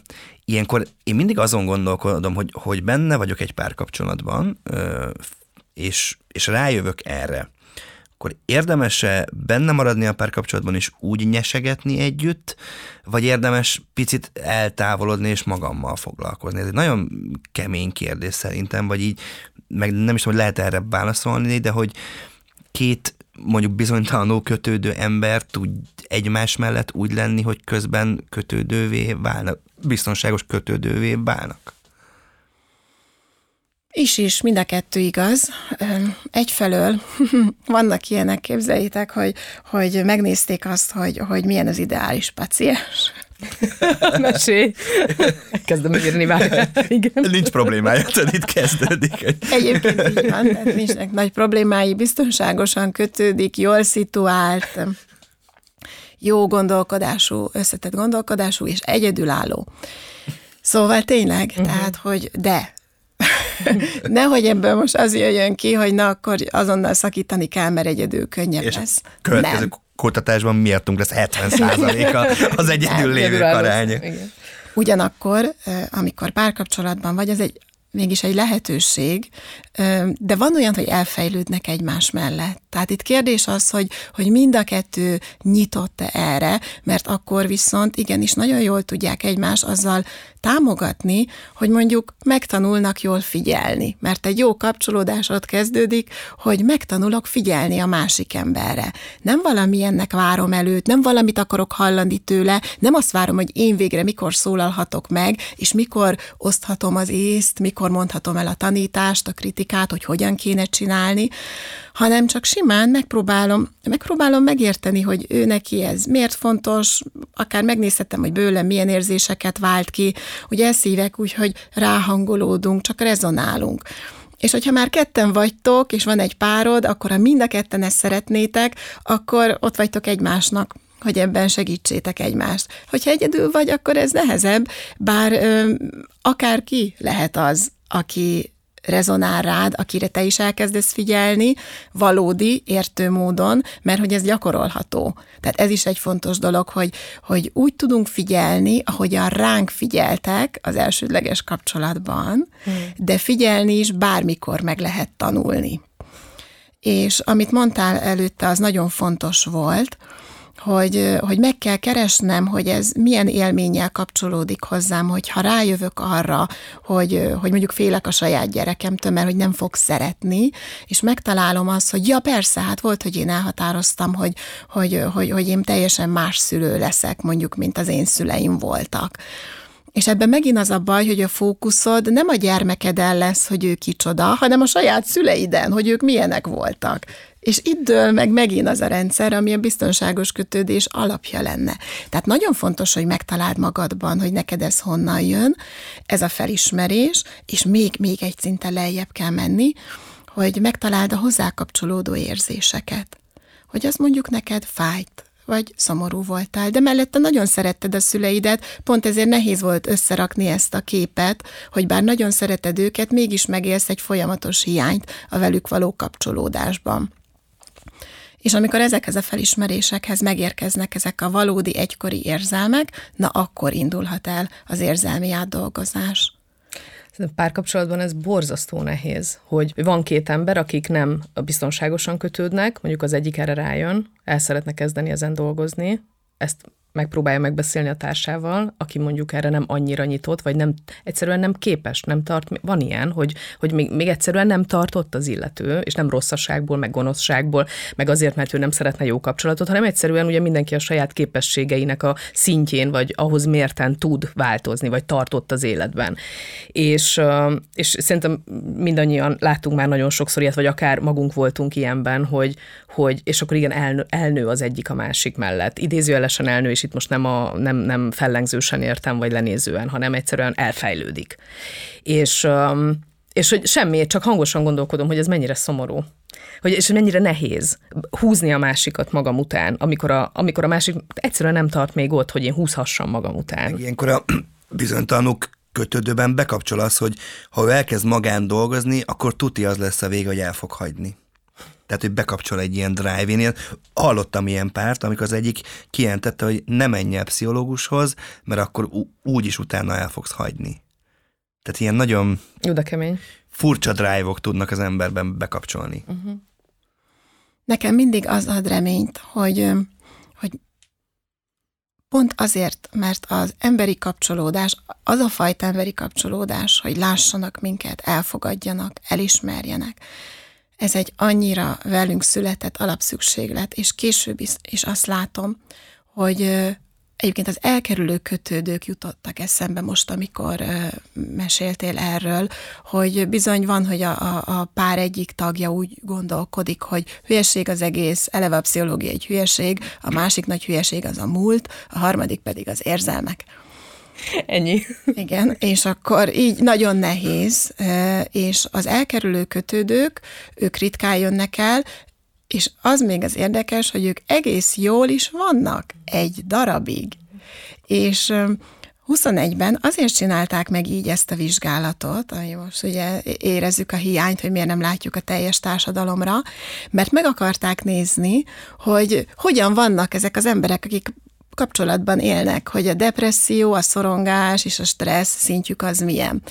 ilyenkor én mindig azon gondolkodom, hogy, hogy benne vagyok egy párkapcsolatban, ö, és, és rájövök erre akkor érdemes-e benne maradni a párkapcsolatban és úgy nyesegetni együtt, vagy érdemes picit eltávolodni és magammal foglalkozni? Ez egy nagyon kemény kérdés szerintem, vagy így, meg nem is tudom, hogy lehet erre válaszolni, de hogy két mondjuk bizonytalanul kötődő ember tud egymás mellett úgy lenni, hogy közben kötődővé válnak, biztonságos kötődővé válnak. Is is, mind a kettő igaz. Egyfelől vannak ilyenek, képzeljétek, hogy, hogy megnézték azt, hogy, hogy milyen az ideális paciens. Mesélj. Kezdem írni már. Igen. Nincs problémája, tudod, itt kezdődik. Egyébként így van, tehát nincsnek nagy problémái, biztonságosan kötődik, jól szituált, jó gondolkodású, összetett gondolkodású és egyedülálló. Szóval tényleg, uh-huh. tehát, hogy de, nehogy ebből most az jöjjön ki, hogy na akkor azonnal szakítani kell, mert egyedül könnyebb És lesz. következő Nem. kutatásban miattunk lesz 70 az egyedül lévők Egyedülálló. aránya. Ugyanakkor, ö, amikor párkapcsolatban vagy, az egy mégis egy lehetőség, de van olyan, hogy elfejlődnek egymás mellett. Tehát itt kérdés az, hogy, hogy mind a kettő nyitott-e erre, mert akkor viszont igenis nagyon jól tudják egymást azzal támogatni, hogy mondjuk megtanulnak jól figyelni, mert egy jó kapcsolódás ott kezdődik, hogy megtanulok figyelni a másik emberre. Nem valamilyennek várom előtt, nem valamit akarok hallani tőle, nem azt várom, hogy én végre mikor szólalhatok meg, és mikor oszthatom az észt, mikor mondhatom el a tanítást, a kritikát, hogy hogyan kéne csinálni, hanem csak simán megpróbálom, megpróbálom megérteni, hogy ő neki ez miért fontos, akár megnézhetem, hogy bőle milyen érzéseket vált ki, ugye elszívek úgy, hogy ráhangolódunk, csak rezonálunk. És hogyha már ketten vagytok, és van egy párod, akkor ha mind a ketten ezt szeretnétek, akkor ott vagytok egymásnak hogy ebben segítsétek egymást. Hogyha egyedül vagy, akkor ez nehezebb, bár ö, akárki lehet az, aki rezonál rád, akire te is elkezdesz figyelni, valódi, értő módon, mert hogy ez gyakorolható. Tehát ez is egy fontos dolog, hogy, hogy úgy tudunk figyelni, ahogyan ránk figyeltek az elsődleges kapcsolatban, hmm. de figyelni is bármikor meg lehet tanulni. És amit mondtál előtte, az nagyon fontos volt, hogy, hogy meg kell keresnem, hogy ez milyen élménnyel kapcsolódik hozzám, hogy ha rájövök arra, hogy, hogy mondjuk félek a saját gyerekemtől, mert hogy nem fog szeretni, és megtalálom azt, hogy ja persze, hát volt, hogy én elhatároztam, hogy, hogy, hogy, hogy én teljesen más szülő leszek, mondjuk, mint az én szüleim voltak. És ebben megint az a baj, hogy a fókuszod nem a gyermekeden lesz, hogy ő kicsoda, hanem a saját szüleiden, hogy ők milyenek voltak. És itt dől meg megint az a rendszer, ami a biztonságos kötődés alapja lenne. Tehát nagyon fontos, hogy megtaláld magadban, hogy neked ez honnan jön, ez a felismerés, és még, még egy szinten lejjebb kell menni, hogy megtaláld a hozzá kapcsolódó érzéseket. Hogy az mondjuk neked fájt, vagy szomorú voltál, de mellette nagyon szeretted a szüleidet, pont ezért nehéz volt összerakni ezt a képet, hogy bár nagyon szereted őket, mégis megélsz egy folyamatos hiányt a velük való kapcsolódásban. És amikor ezekhez a felismerésekhez megérkeznek ezek a valódi egykori érzelmek, na akkor indulhat el az érzelmi átdolgozás. Szerintem párkapcsolatban ez borzasztó nehéz, hogy van két ember, akik nem biztonságosan kötődnek, mondjuk az egyik erre rájön, el szeretne kezdeni ezen dolgozni, ezt megpróbálja megbeszélni a társával, aki mondjuk erre nem annyira nyitott, vagy nem egyszerűen nem képes, nem tart, van ilyen, hogy, hogy még, még egyszerűen nem tartott az illető, és nem rosszaságból, meg gonoszságból, meg azért, mert ő nem szeretne jó kapcsolatot, hanem egyszerűen ugye mindenki a saját képességeinek a szintjén, vagy ahhoz mérten tud változni, vagy tartott az életben. És, és szerintem mindannyian láttunk már nagyon sokszor ilyet, vagy akár magunk voltunk ilyenben, hogy, hogy és akkor igen, elnő, elnő az egyik a másik mellett. Idézőjelesen elnő, és itt most nem, a, nem, nem fellengzősen értem, vagy lenézően, hanem egyszerűen elfejlődik. És, és hogy semmi, csak hangosan gondolkodom, hogy ez mennyire szomorú. Hogy, és mennyire nehéz húzni a másikat magam után, amikor a, amikor a másik egyszerűen nem tart még ott, hogy én húzhassam magam után. Ilyenkor a bizonytalanok kötődőben bekapcsol az, hogy ha ő elkezd magán dolgozni, akkor tuti az lesz a vége, hogy el fog hagyni. Tehát, hogy bekapcsol egy ilyen drive-nél. Hallottam ilyen párt, amikor az egyik kijelentette, hogy ne menj el pszichológushoz, mert akkor úgy is utána el fogsz hagyni. Tehát ilyen nagyon Jó, de kemény. furcsa drive-ok tudnak az emberben bekapcsolni. Uh-huh. Nekem mindig az ad reményt, hogy, hogy pont azért, mert az emberi kapcsolódás, az a fajta emberi kapcsolódás, hogy lássanak minket, elfogadjanak, elismerjenek, ez egy annyira velünk született alapszükséglet, és később is, is azt látom, hogy egyébként az elkerülő kötődők jutottak eszembe most, amikor meséltél erről, hogy bizony van, hogy a, a, a pár egyik tagja úgy gondolkodik, hogy hülyeség az egész, eleve a pszichológia egy hülyeség, a másik nagy hülyeség az a múlt, a harmadik pedig az érzelmek. Ennyi. Igen, és akkor így nagyon nehéz, és az elkerülő kötődők, ők ritkán jönnek el, és az még az érdekes, hogy ők egész jól is vannak egy darabig. És 21-ben azért csinálták meg így ezt a vizsgálatot, ami most ugye érezzük a hiányt, hogy miért nem látjuk a teljes társadalomra, mert meg akarták nézni, hogy hogyan vannak ezek az emberek, akik kapcsolatban élnek, hogy a depresszió, a szorongás és a stressz szintjük az milyen.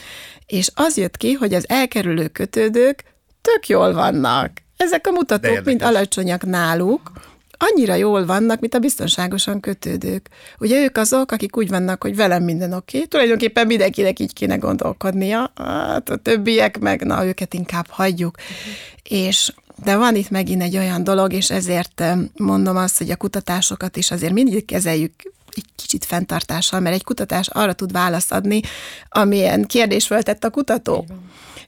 És az jött ki, hogy az elkerülő kötődők tök jól vannak. Ezek a mutatók mind alacsonyak náluk, annyira jól vannak, mint a biztonságosan kötődők. Ugye ők azok, akik úgy vannak, hogy velem minden oké, okay. tulajdonképpen mindenkinek így kéne gondolkodnia, hát a többiek meg, na, őket inkább hagyjuk. Uh-huh. És de van itt megint egy olyan dolog, és ezért mondom azt, hogy a kutatásokat is azért mindig kezeljük egy kicsit fenntartással, mert egy kutatás arra tud választ adni, amilyen kérdés föltett a kutató.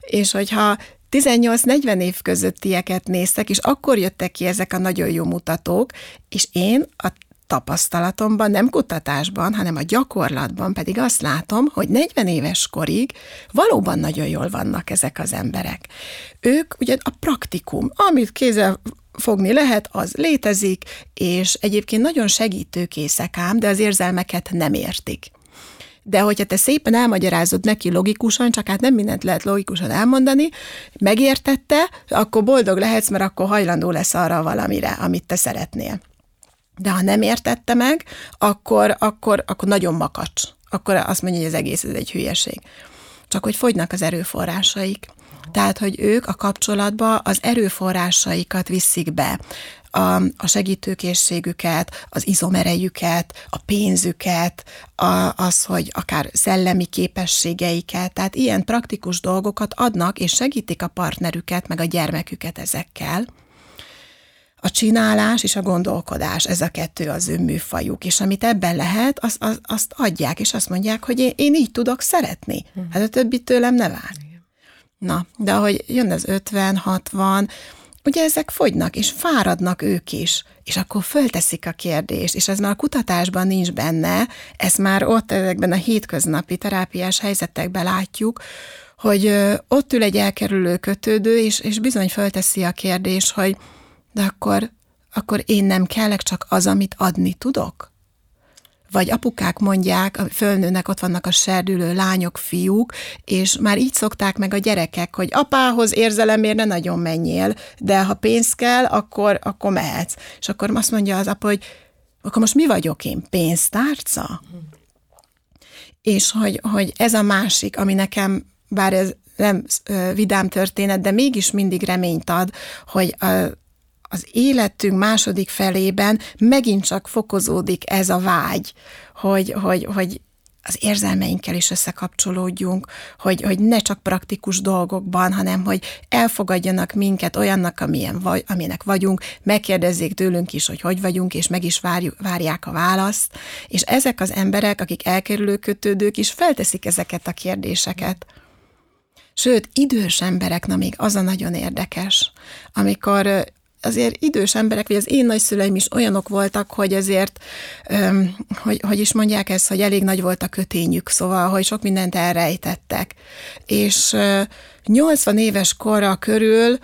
És hogyha 18-40 év közöttieket néztek, és akkor jöttek ki ezek a nagyon jó mutatók, és én a tapasztalatomban, nem kutatásban, hanem a gyakorlatban pedig azt látom, hogy 40 éves korig valóban nagyon jól vannak ezek az emberek. Ők ugye a praktikum, amit kézzel fogni lehet, az létezik, és egyébként nagyon segítőkészek ám, de az érzelmeket nem értik. De hogyha te szépen elmagyarázod neki logikusan, csak hát nem mindent lehet logikusan elmondani, megértette, akkor boldog lehetsz, mert akkor hajlandó lesz arra valamire, amit te szeretnél. De ha nem értette meg, akkor, akkor, akkor nagyon makacs. Akkor azt mondja, hogy az egész ez egy hülyeség. Csak hogy fogynak az erőforrásaik. Tehát, hogy ők a kapcsolatba az erőforrásaikat viszik be, a, a segítőkészségüket, az izomerejüket, a pénzüket, a, az, hogy akár szellemi képességeiket, tehát ilyen praktikus dolgokat adnak, és segítik a partnerüket, meg a gyermeküket ezekkel a csinálás és a gondolkodás, ez a kettő az ő műfajuk, és amit ebben lehet, azt, azt, azt adják, és azt mondják, hogy én, én így tudok szeretni. Mhm. Hát a többi tőlem ne vár. Na, de ahogy jön az 50, 60, ugye ezek fogynak, és fáradnak ők is, és akkor fölteszik a kérdést, és ez már a kutatásban nincs benne, ezt már ott ezekben a hétköznapi terápiás helyzetekben látjuk, hogy ott ül egy elkerülő kötődő, és, és bizony fölteszi a kérdés, hogy de akkor, akkor én nem kellek csak az, amit adni tudok? Vagy apukák mondják, fölnőnek, ott vannak a serdülő lányok, fiúk, és már így szokták meg a gyerekek, hogy apához érzelemért ne nagyon menjél, de ha pénz kell, akkor, akkor mehetsz. És akkor azt mondja az apa, hogy akkor most mi vagyok én? Pénztárca? És hogy, hogy ez a másik, ami nekem, bár ez nem vidám történet, de mégis mindig reményt ad, hogy a, az életünk második felében megint csak fokozódik ez a vágy, hogy, hogy, hogy az érzelmeinkkel is összekapcsolódjunk, hogy, hogy ne csak praktikus dolgokban, hanem hogy elfogadjanak minket olyannak, amilyen vagy, amilyenek vagyunk, megkérdezzék tőlünk is, hogy hogy vagyunk, és meg is várjuk, várják a választ. És ezek az emberek, akik elkerülő kötődők is felteszik ezeket a kérdéseket. Sőt, idős emberek, na még az a nagyon érdekes, amikor azért idős emberek, vagy az én nagyszüleim is olyanok voltak, hogy azért, hogy, hogy is mondják ezt, hogy elég nagy volt a kötényük, szóval, hogy sok mindent elrejtettek. És 80 éves korra körül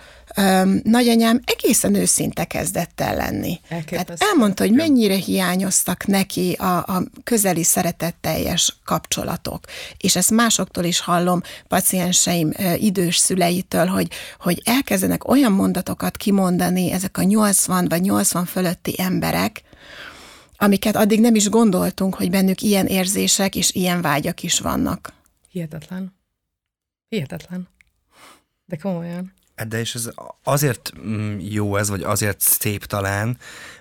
nagyanyám egészen őszinte kezdett el lenni. Hát elmondta, hogy mennyire hiányoztak neki a, a közeli szeretetteljes kapcsolatok. És ezt másoktól is hallom, pacienseim idős szüleitől, hogy, hogy elkezdenek olyan mondatokat kimondani ezek a 80 vagy 80 fölötti emberek, amiket addig nem is gondoltunk, hogy bennük ilyen érzések és ilyen vágyak is vannak. Hihetetlen. Hihetetlen. De komolyan. De és ez azért mm, jó ez, vagy azért szép talán,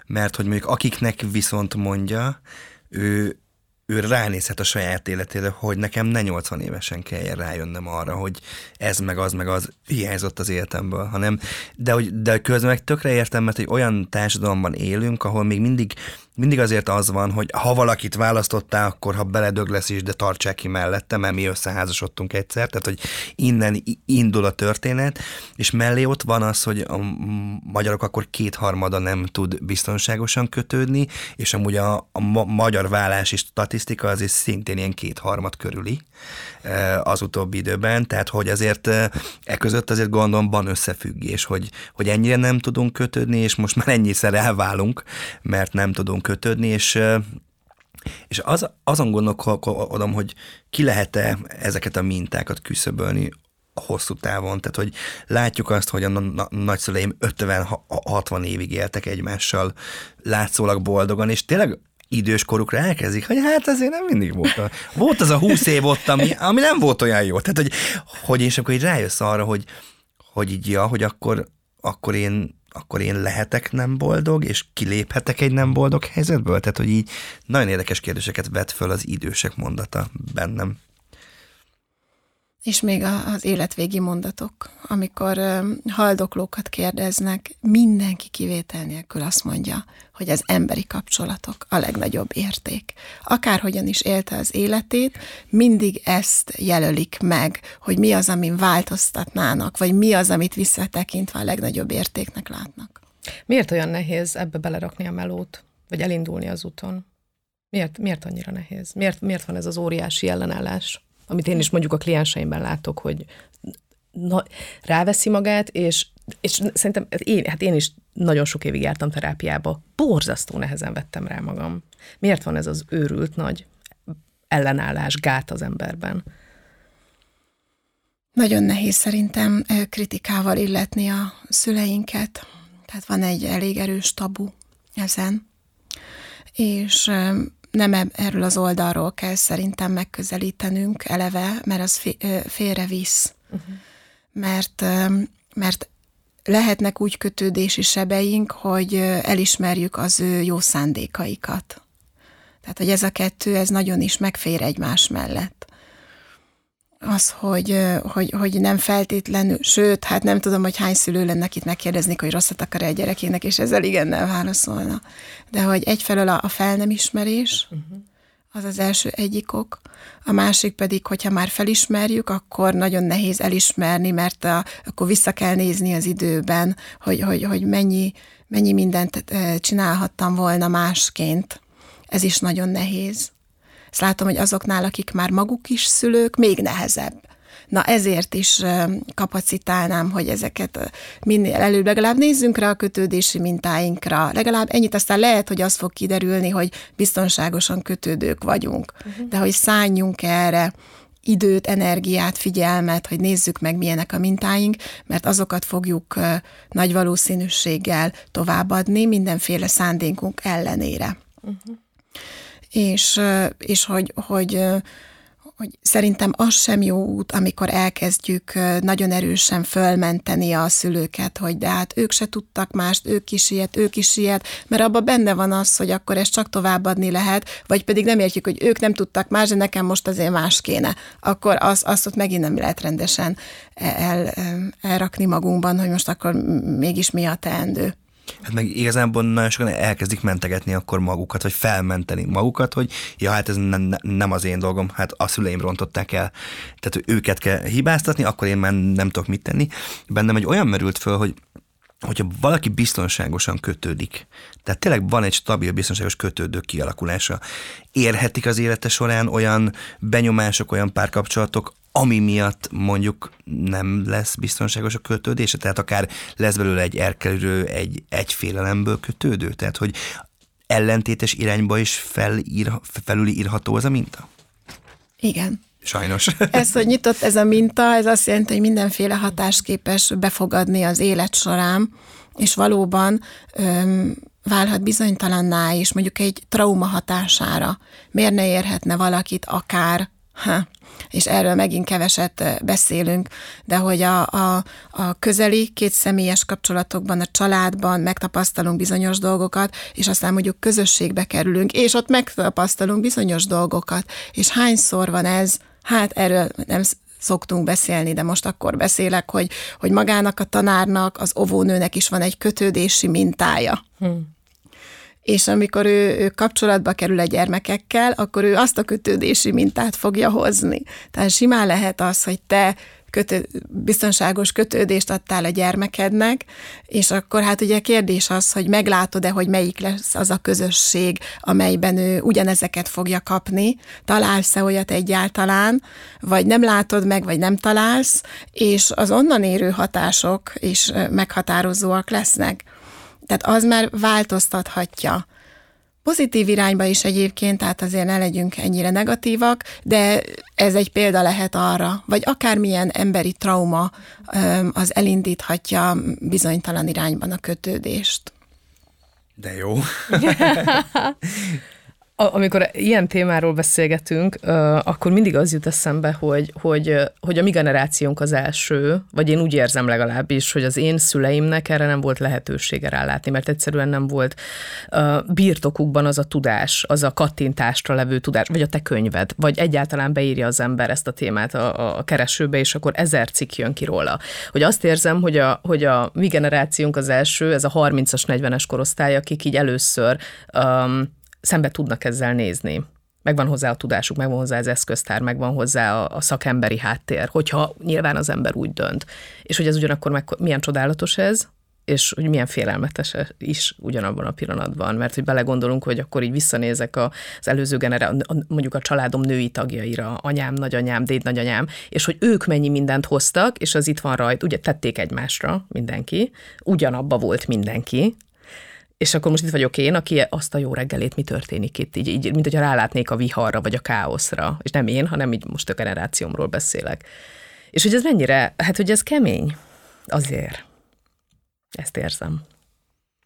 mert hogy mondjuk akiknek viszont mondja, ő, ő ránézhet a saját életére, hogy nekem ne 80 évesen kelljen rájönnöm arra, hogy ez meg az meg az hiányzott az életemből, hanem, de, hogy, de közben meg tökre értem, mert hogy olyan társadalomban élünk, ahol még mindig mindig azért az van, hogy ha valakit választottál, akkor ha beledög lesz is, de tartsák ki mellette, mert mi összeházasodtunk egyszer, tehát hogy innen indul a történet, és mellé ott van az, hogy a magyarok akkor kétharmada nem tud biztonságosan kötődni, és amúgy a, a magyar vállási statisztika azért szintén ilyen kétharmad körüli az utóbbi időben, tehát hogy azért e, e között azért gondolom van összefüggés, hogy, hogy ennyire nem tudunk kötődni, és most már ennyiszer elválunk, mert nem tudunk kötődni, és és az, azon gondolkodom, hogy ki lehet-e ezeket a mintákat küszöbölni hosszú távon. Tehát, hogy látjuk azt, hogy a nagyszüleim 50-60 évig éltek egymással látszólag boldogan, és tényleg idős korukra elkezdik, hogy hát azért nem mindig volt. Volt az a 20 év ott, ami, ami nem volt olyan jó. Tehát, hogy, hogy és akkor így rájössz arra, hogy, hogy így, ja, hogy akkor, akkor én akkor én lehetek nem boldog, és kiléphetek egy nem boldog helyzetből? Tehát, hogy így nagyon érdekes kérdéseket vet föl az idősek mondata bennem. És még az életvégi mondatok, amikor haldoklókat kérdeznek, mindenki kivétel nélkül azt mondja, hogy az emberi kapcsolatok a legnagyobb érték. Akárhogyan is élte az életét, mindig ezt jelölik meg, hogy mi az, amin változtatnának, vagy mi az, amit visszatekintve a legnagyobb értéknek látnak. Miért olyan nehéz ebbe belerakni a melót, vagy elindulni az úton? Miért, miért annyira nehéz? Miért, miért van ez az óriási ellenállás? Amit én is mondjuk a klienseimben látok, hogy na, ráveszi magát, és, és szerintem én, hát én is nagyon sok évig jártam terápiába, borzasztó nehezen vettem rá magam. Miért van ez az őrült nagy ellenállás, gát az emberben? Nagyon nehéz szerintem kritikával illetni a szüleinket. Tehát van egy elég erős tabu ezen. És nem erről az oldalról kell szerintem megközelítenünk eleve, mert az félrevisz. Uh-huh. Mert, mert lehetnek úgy kötődési sebeink, hogy elismerjük az ő jó szándékaikat. Tehát, hogy ez a kettő, ez nagyon is megfér egymás mellett az, hogy, hogy, hogy nem feltétlenül, sőt, hát nem tudom, hogy hány szülő lenne, akit megkérdeznék, hogy rosszat akar egy gyerekének, és ezzel igennel válaszolna. De hogy egyfelől a, a fel nem ismerés, az az első egyik ok, a másik pedig, hogyha már felismerjük, akkor nagyon nehéz elismerni, mert a, akkor vissza kell nézni az időben, hogy, hogy, hogy mennyi, mennyi mindent csinálhattam volna másként. Ez is nagyon nehéz. Ezt látom, hogy azoknál, akik már maguk is szülők, még nehezebb. Na ezért is kapacitálnám, hogy ezeket minél előbb legalább nézzünk rá a kötődési mintáinkra. Legalább ennyit, aztán lehet, hogy az fog kiderülni, hogy biztonságosan kötődők vagyunk. Uh-huh. De hogy szálljunk erre időt, energiát, figyelmet, hogy nézzük meg, milyenek a mintáink, mert azokat fogjuk nagy valószínűséggel továbbadni mindenféle szándékunk ellenére. Uh-huh és, és hogy, hogy hogy szerintem az sem jó út, amikor elkezdjük nagyon erősen fölmenteni a szülőket, hogy de hát ők se tudtak mást, ők is ilyet, ők is ilyet, mert abban benne van az, hogy akkor ezt csak továbbadni lehet, vagy pedig nem értjük, hogy ők nem tudtak más, de nekem most azért más kéne. Akkor az, ott megint nem lehet rendesen el, elrakni magunkban, hogy most akkor mégis mi a teendő. Hát meg igazából nagyon sokan elkezdik mentegetni akkor magukat, vagy felmenteni magukat, hogy ja, hát ez nem, nem az én dolgom, hát a szüleim rontották el. Tehát őket kell hibáztatni, akkor én már nem tudok mit tenni. Bennem egy olyan merült föl, hogy hogyha valaki biztonságosan kötődik, tehát tényleg van egy stabil, biztonságos kötődő kialakulása, érhetik az élete során olyan benyomások, olyan párkapcsolatok, ami miatt mondjuk nem lesz biztonságos a kötődése, tehát akár lesz belőle egy erkelő, egy, egy félelemből kötődő, tehát hogy ellentétes irányba is felír, felülírható az a minta? Igen. Sajnos. Ez, hogy nyitott ez a minta, ez azt jelenti, hogy mindenféle hatás képes befogadni az élet során, és valóban öm, válhat bizonytalanná is, mondjuk egy trauma hatására. Miért ne érhetne valakit akár ha, és erről megint keveset beszélünk, de hogy a, a, a közeli, két személyes kapcsolatokban, a családban megtapasztalunk bizonyos dolgokat, és aztán mondjuk közösségbe kerülünk, és ott megtapasztalunk bizonyos dolgokat. És hányszor van ez, hát erről nem szoktunk beszélni, de most akkor beszélek, hogy, hogy magának a tanárnak, az óvónőnek is van egy kötődési mintája. Hmm és amikor ő, ő kapcsolatba kerül a gyermekekkel, akkor ő azt a kötődési mintát fogja hozni. Tehát simán lehet az, hogy te kötő, biztonságos kötődést adtál a gyermekednek, és akkor hát ugye kérdés az, hogy meglátod-e, hogy melyik lesz az a közösség, amelyben ő ugyanezeket fogja kapni, találsz-e olyat egyáltalán, vagy nem látod meg, vagy nem találsz, és az onnan érő hatások is meghatározóak lesznek. Tehát az már változtathatja. Pozitív irányba is egyébként, tehát azért ne legyünk ennyire negatívak, de ez egy példa lehet arra, vagy akármilyen emberi trauma az elindíthatja bizonytalan irányban a kötődést. De jó. amikor ilyen témáról beszélgetünk, akkor mindig az jut eszembe, hogy, hogy, hogy a mi generációnk az első, vagy én úgy érzem legalábbis, hogy az én szüleimnek erre nem volt lehetősége rálátni, mert egyszerűen nem volt birtokukban az a tudás, az a kattintástra levő tudás, vagy a te könyved, vagy egyáltalán beírja az ember ezt a témát a, a keresőbe, és akkor ezer cikk jön ki róla. Hogy azt érzem, hogy a, hogy a mi generációnk az első, ez a 30-as, 40-es korosztály, akik így először um, szembe tudnak ezzel nézni. Megvan hozzá a tudásuk, megvan hozzá az eszköztár, megvan hozzá a, a szakemberi háttér, hogyha nyilván az ember úgy dönt. És hogy ez ugyanakkor meg, milyen csodálatos ez, és hogy milyen félelmetes is ugyanabban a pillanatban, mert hogy belegondolunk, hogy akkor így visszanézek az előző generáció, mondjuk a családom női tagjaira, anyám, nagyanyám, déd nagyanyám, és hogy ők mennyi mindent hoztak, és az itt van rajt, ugye tették egymásra mindenki, ugyanabba volt mindenki, és akkor most itt vagyok én, aki azt a jó reggelét, mi történik itt, így, így mint hogyha rálátnék a viharra, vagy a káoszra. És nem én, hanem így most a generációmról beszélek. És hogy ez mennyire, hát hogy ez kemény. Azért. Ezt érzem.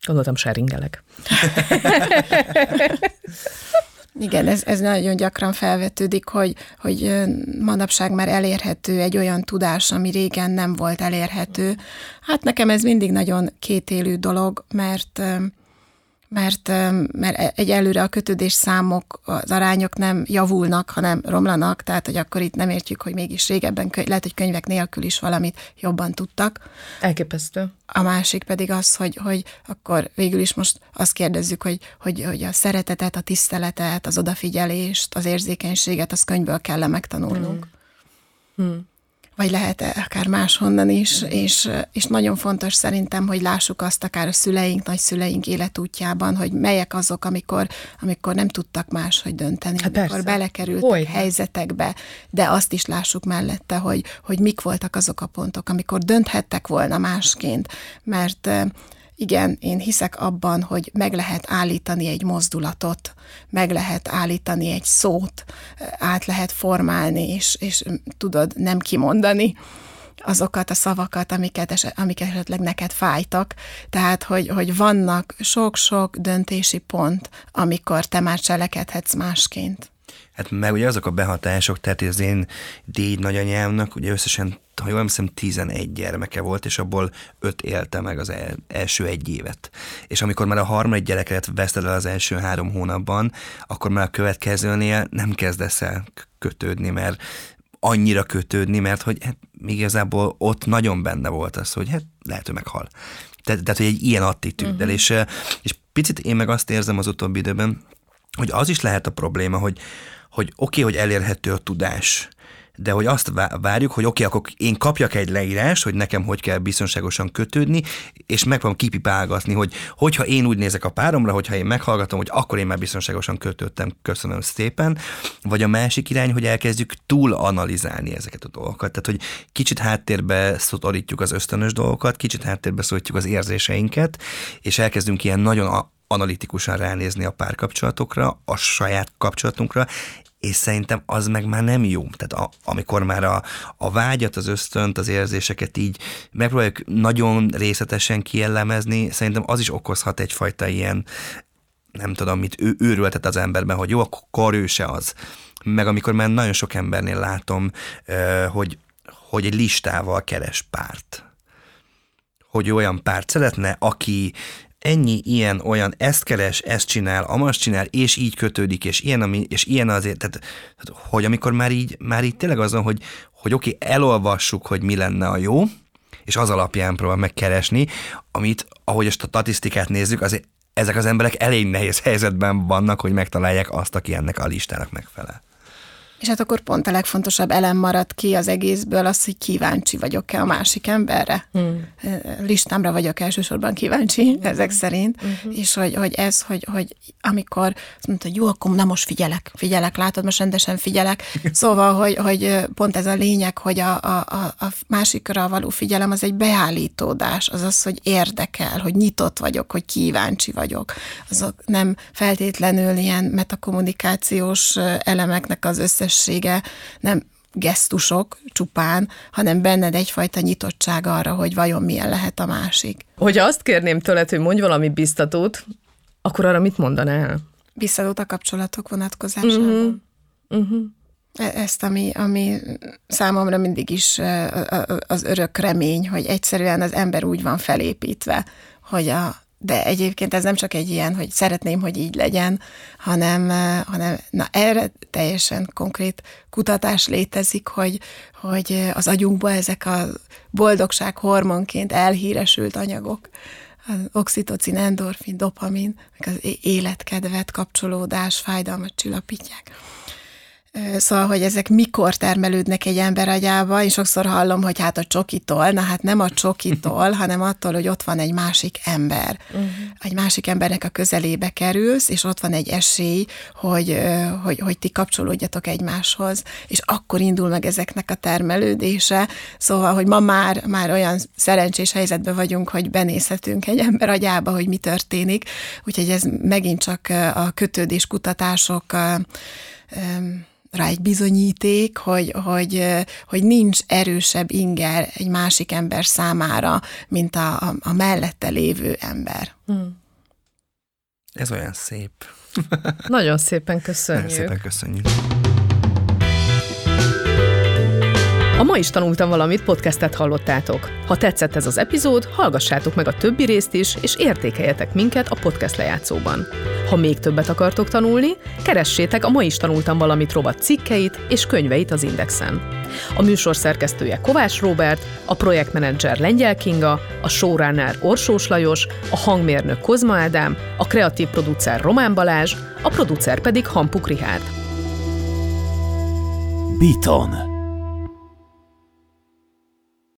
Gondoltam, seringelek. Igen, ez, ez nagyon gyakran felvetődik, hogy, hogy manapság már elérhető egy olyan tudás, ami régen nem volt elérhető. Hát nekem ez mindig nagyon kétélű dolog, mert mert, mert e, egyelőre a kötődés számok, az arányok nem javulnak, hanem romlanak, tehát hogy akkor itt nem értjük, hogy mégis régebben lehet, hogy könyvek nélkül is valamit jobban tudtak. Elképesztő. A másik pedig az, hogy, hogy akkor végül is most azt kérdezzük, hogy, hogy, hogy a szeretetet, a tiszteletet, az odafigyelést, az érzékenységet, az könyvből kell megtanulnunk. Hmm. Hmm vagy lehet -e akár máshonnan is, és, és nagyon fontos szerintem, hogy lássuk azt akár a szüleink, nagyszüleink életútjában, hogy melyek azok, amikor, amikor nem tudtak máshogy dönteni, hát amikor persze. belekerültek Hogy? helyzetekbe, de azt is lássuk mellette, hogy, hogy mik voltak azok a pontok, amikor dönthettek volna másként, mert igen, én hiszek abban, hogy meg lehet állítani egy mozdulatot, meg lehet állítani egy szót, át lehet formálni, és, és tudod nem kimondani azokat a szavakat, amiket, amiket esetleg neked fájtak. Tehát, hogy, hogy vannak sok-sok döntési pont, amikor te már cselekedhetsz másként. Hát meg ugye azok a behatások, tehát az én déd nagyanyámnak ugye összesen, ha jól emlékszem, 11 gyermeke volt, és abból öt élte meg az el, első egy évet. És amikor már a harmadik gyereket veszted el az első három hónapban, akkor már a következőnél nem kezdesz el kötődni, mert annyira kötődni, mert hogy hát még igazából ott nagyon benne volt az, hogy hát lehet, hogy meghal. Tehát, tehát hogy egy ilyen attitűddel, uh-huh. és, és picit én meg azt érzem az utóbbi időben, hogy az is lehet a probléma, hogy, hogy oké, okay, hogy elérhető a tudás, de hogy azt várjuk, hogy oké, okay, akkor én kapjak egy leírás, hogy nekem hogy kell biztonságosan kötődni, és meg fogom kipipálgatni, hogy hogyha én úgy nézek a páromra, hogyha én meghallgatom, hogy akkor én már biztonságosan kötődtem, köszönöm szépen, vagy a másik irány, hogy elkezdjük túl analizálni ezeket a dolgokat. Tehát, hogy kicsit háttérbe szorítjuk az ösztönös dolgokat, kicsit háttérbe szorítjuk az érzéseinket, és elkezdünk ilyen nagyon analitikusan ránézni a párkapcsolatokra, a saját kapcsolatunkra, és szerintem az meg már nem jó. Tehát a, amikor már a, a vágyat, az ösztönt, az érzéseket így megpróbáljuk nagyon részletesen kiellemezni, szerintem az is okozhat egyfajta ilyen, nem tudom, mit ő, őrültet az emberben, hogy jó, akkor ő se az. Meg amikor már nagyon sok embernél látom, hogy, hogy egy listával keres párt. Hogy olyan párt szeretne, aki ennyi ilyen, olyan, ezt keres, ezt csinál, amast csinál, és így kötődik, és ilyen, ami, és ilyen azért, tehát, hogy amikor már így, már így tényleg azon, hogy, hogy oké, okay, elolvassuk, hogy mi lenne a jó, és az alapján próbál megkeresni, amit, ahogy a statisztikát nézzük, azért ezek az emberek elég nehéz helyzetben vannak, hogy megtalálják azt, aki ennek a listának megfelel. És hát akkor pont a legfontosabb elem maradt ki az egészből az, hogy kíváncsi vagyok-e a másik emberre. Hmm. Listámra vagyok elsősorban kíváncsi, hmm. ezek szerint. Hmm. És hogy, hogy ez, hogy, hogy amikor azt mondta, hogy jó, akkor na most figyelek, figyelek, látod, most rendesen figyelek. Szóval, hogy, hogy pont ez a lényeg, hogy a, a, a másikra való figyelem az egy beállítódás, az az, hogy érdekel, hogy nyitott vagyok, hogy kíváncsi vagyok. Azok nem feltétlenül ilyen metakommunikációs elemeknek az összes képessége nem gesztusok csupán, hanem benned egyfajta nyitottság arra, hogy vajon milyen lehet a másik. Hogyha azt kérném tőled, hogy mondj valami biztatót, akkor arra mit mondanál? Biztatót a kapcsolatok vonatkozásában. Uh-huh. Uh-huh. Ezt, ami, ami számomra mindig is az örök remény, hogy egyszerűen az ember úgy van felépítve, hogy a, de egyébként ez nem csak egy ilyen, hogy szeretném, hogy így legyen, hanem, hanem na erre teljesen konkrét kutatás létezik, hogy, hogy az agyunkban ezek a boldogság hormonként elhíresült anyagok, az oxitocin, endorfin, dopamin, az életkedvet, kapcsolódás, fájdalmat csillapítják. Szóval, hogy ezek mikor termelődnek egy ember agyába, én sokszor hallom, hogy hát a csokitól, na hát nem a csokitól, hanem attól, hogy ott van egy másik ember. Uh-huh. Egy másik embernek a közelébe kerülsz, és ott van egy esély, hogy, hogy, hogy ti kapcsolódjatok egymáshoz, és akkor indul meg ezeknek a termelődése. Szóval, hogy ma már, már olyan szerencsés helyzetben vagyunk, hogy benézhetünk egy ember agyába, hogy mi történik, úgyhogy ez megint csak a kötődés kutatások rá egy bizonyíték, hogy, hogy, hogy nincs erősebb inger egy másik ember számára, mint a, a, a mellette lévő ember. Hmm. Ez olyan szép. Nagyon szépen köszönjük. Nagyon szépen köszönjük. Ma is tanultam valamit, podcastet hallottátok. Ha tetszett ez az epizód, hallgassátok meg a többi részt is, és értékeljetek minket a podcast lejátszóban. Ha még többet akartok tanulni, keressétek a Ma is tanultam valamit rovat cikkeit és könyveit az Indexen. A műsor szerkesztője Kovács Robert, a projektmenedzser Lengyel Kinga, a showrunner Orsós Lajos, a hangmérnök Kozma Ádám, a kreatív producer Román Balázs, a producer pedig Hampuk Rihárd. Biton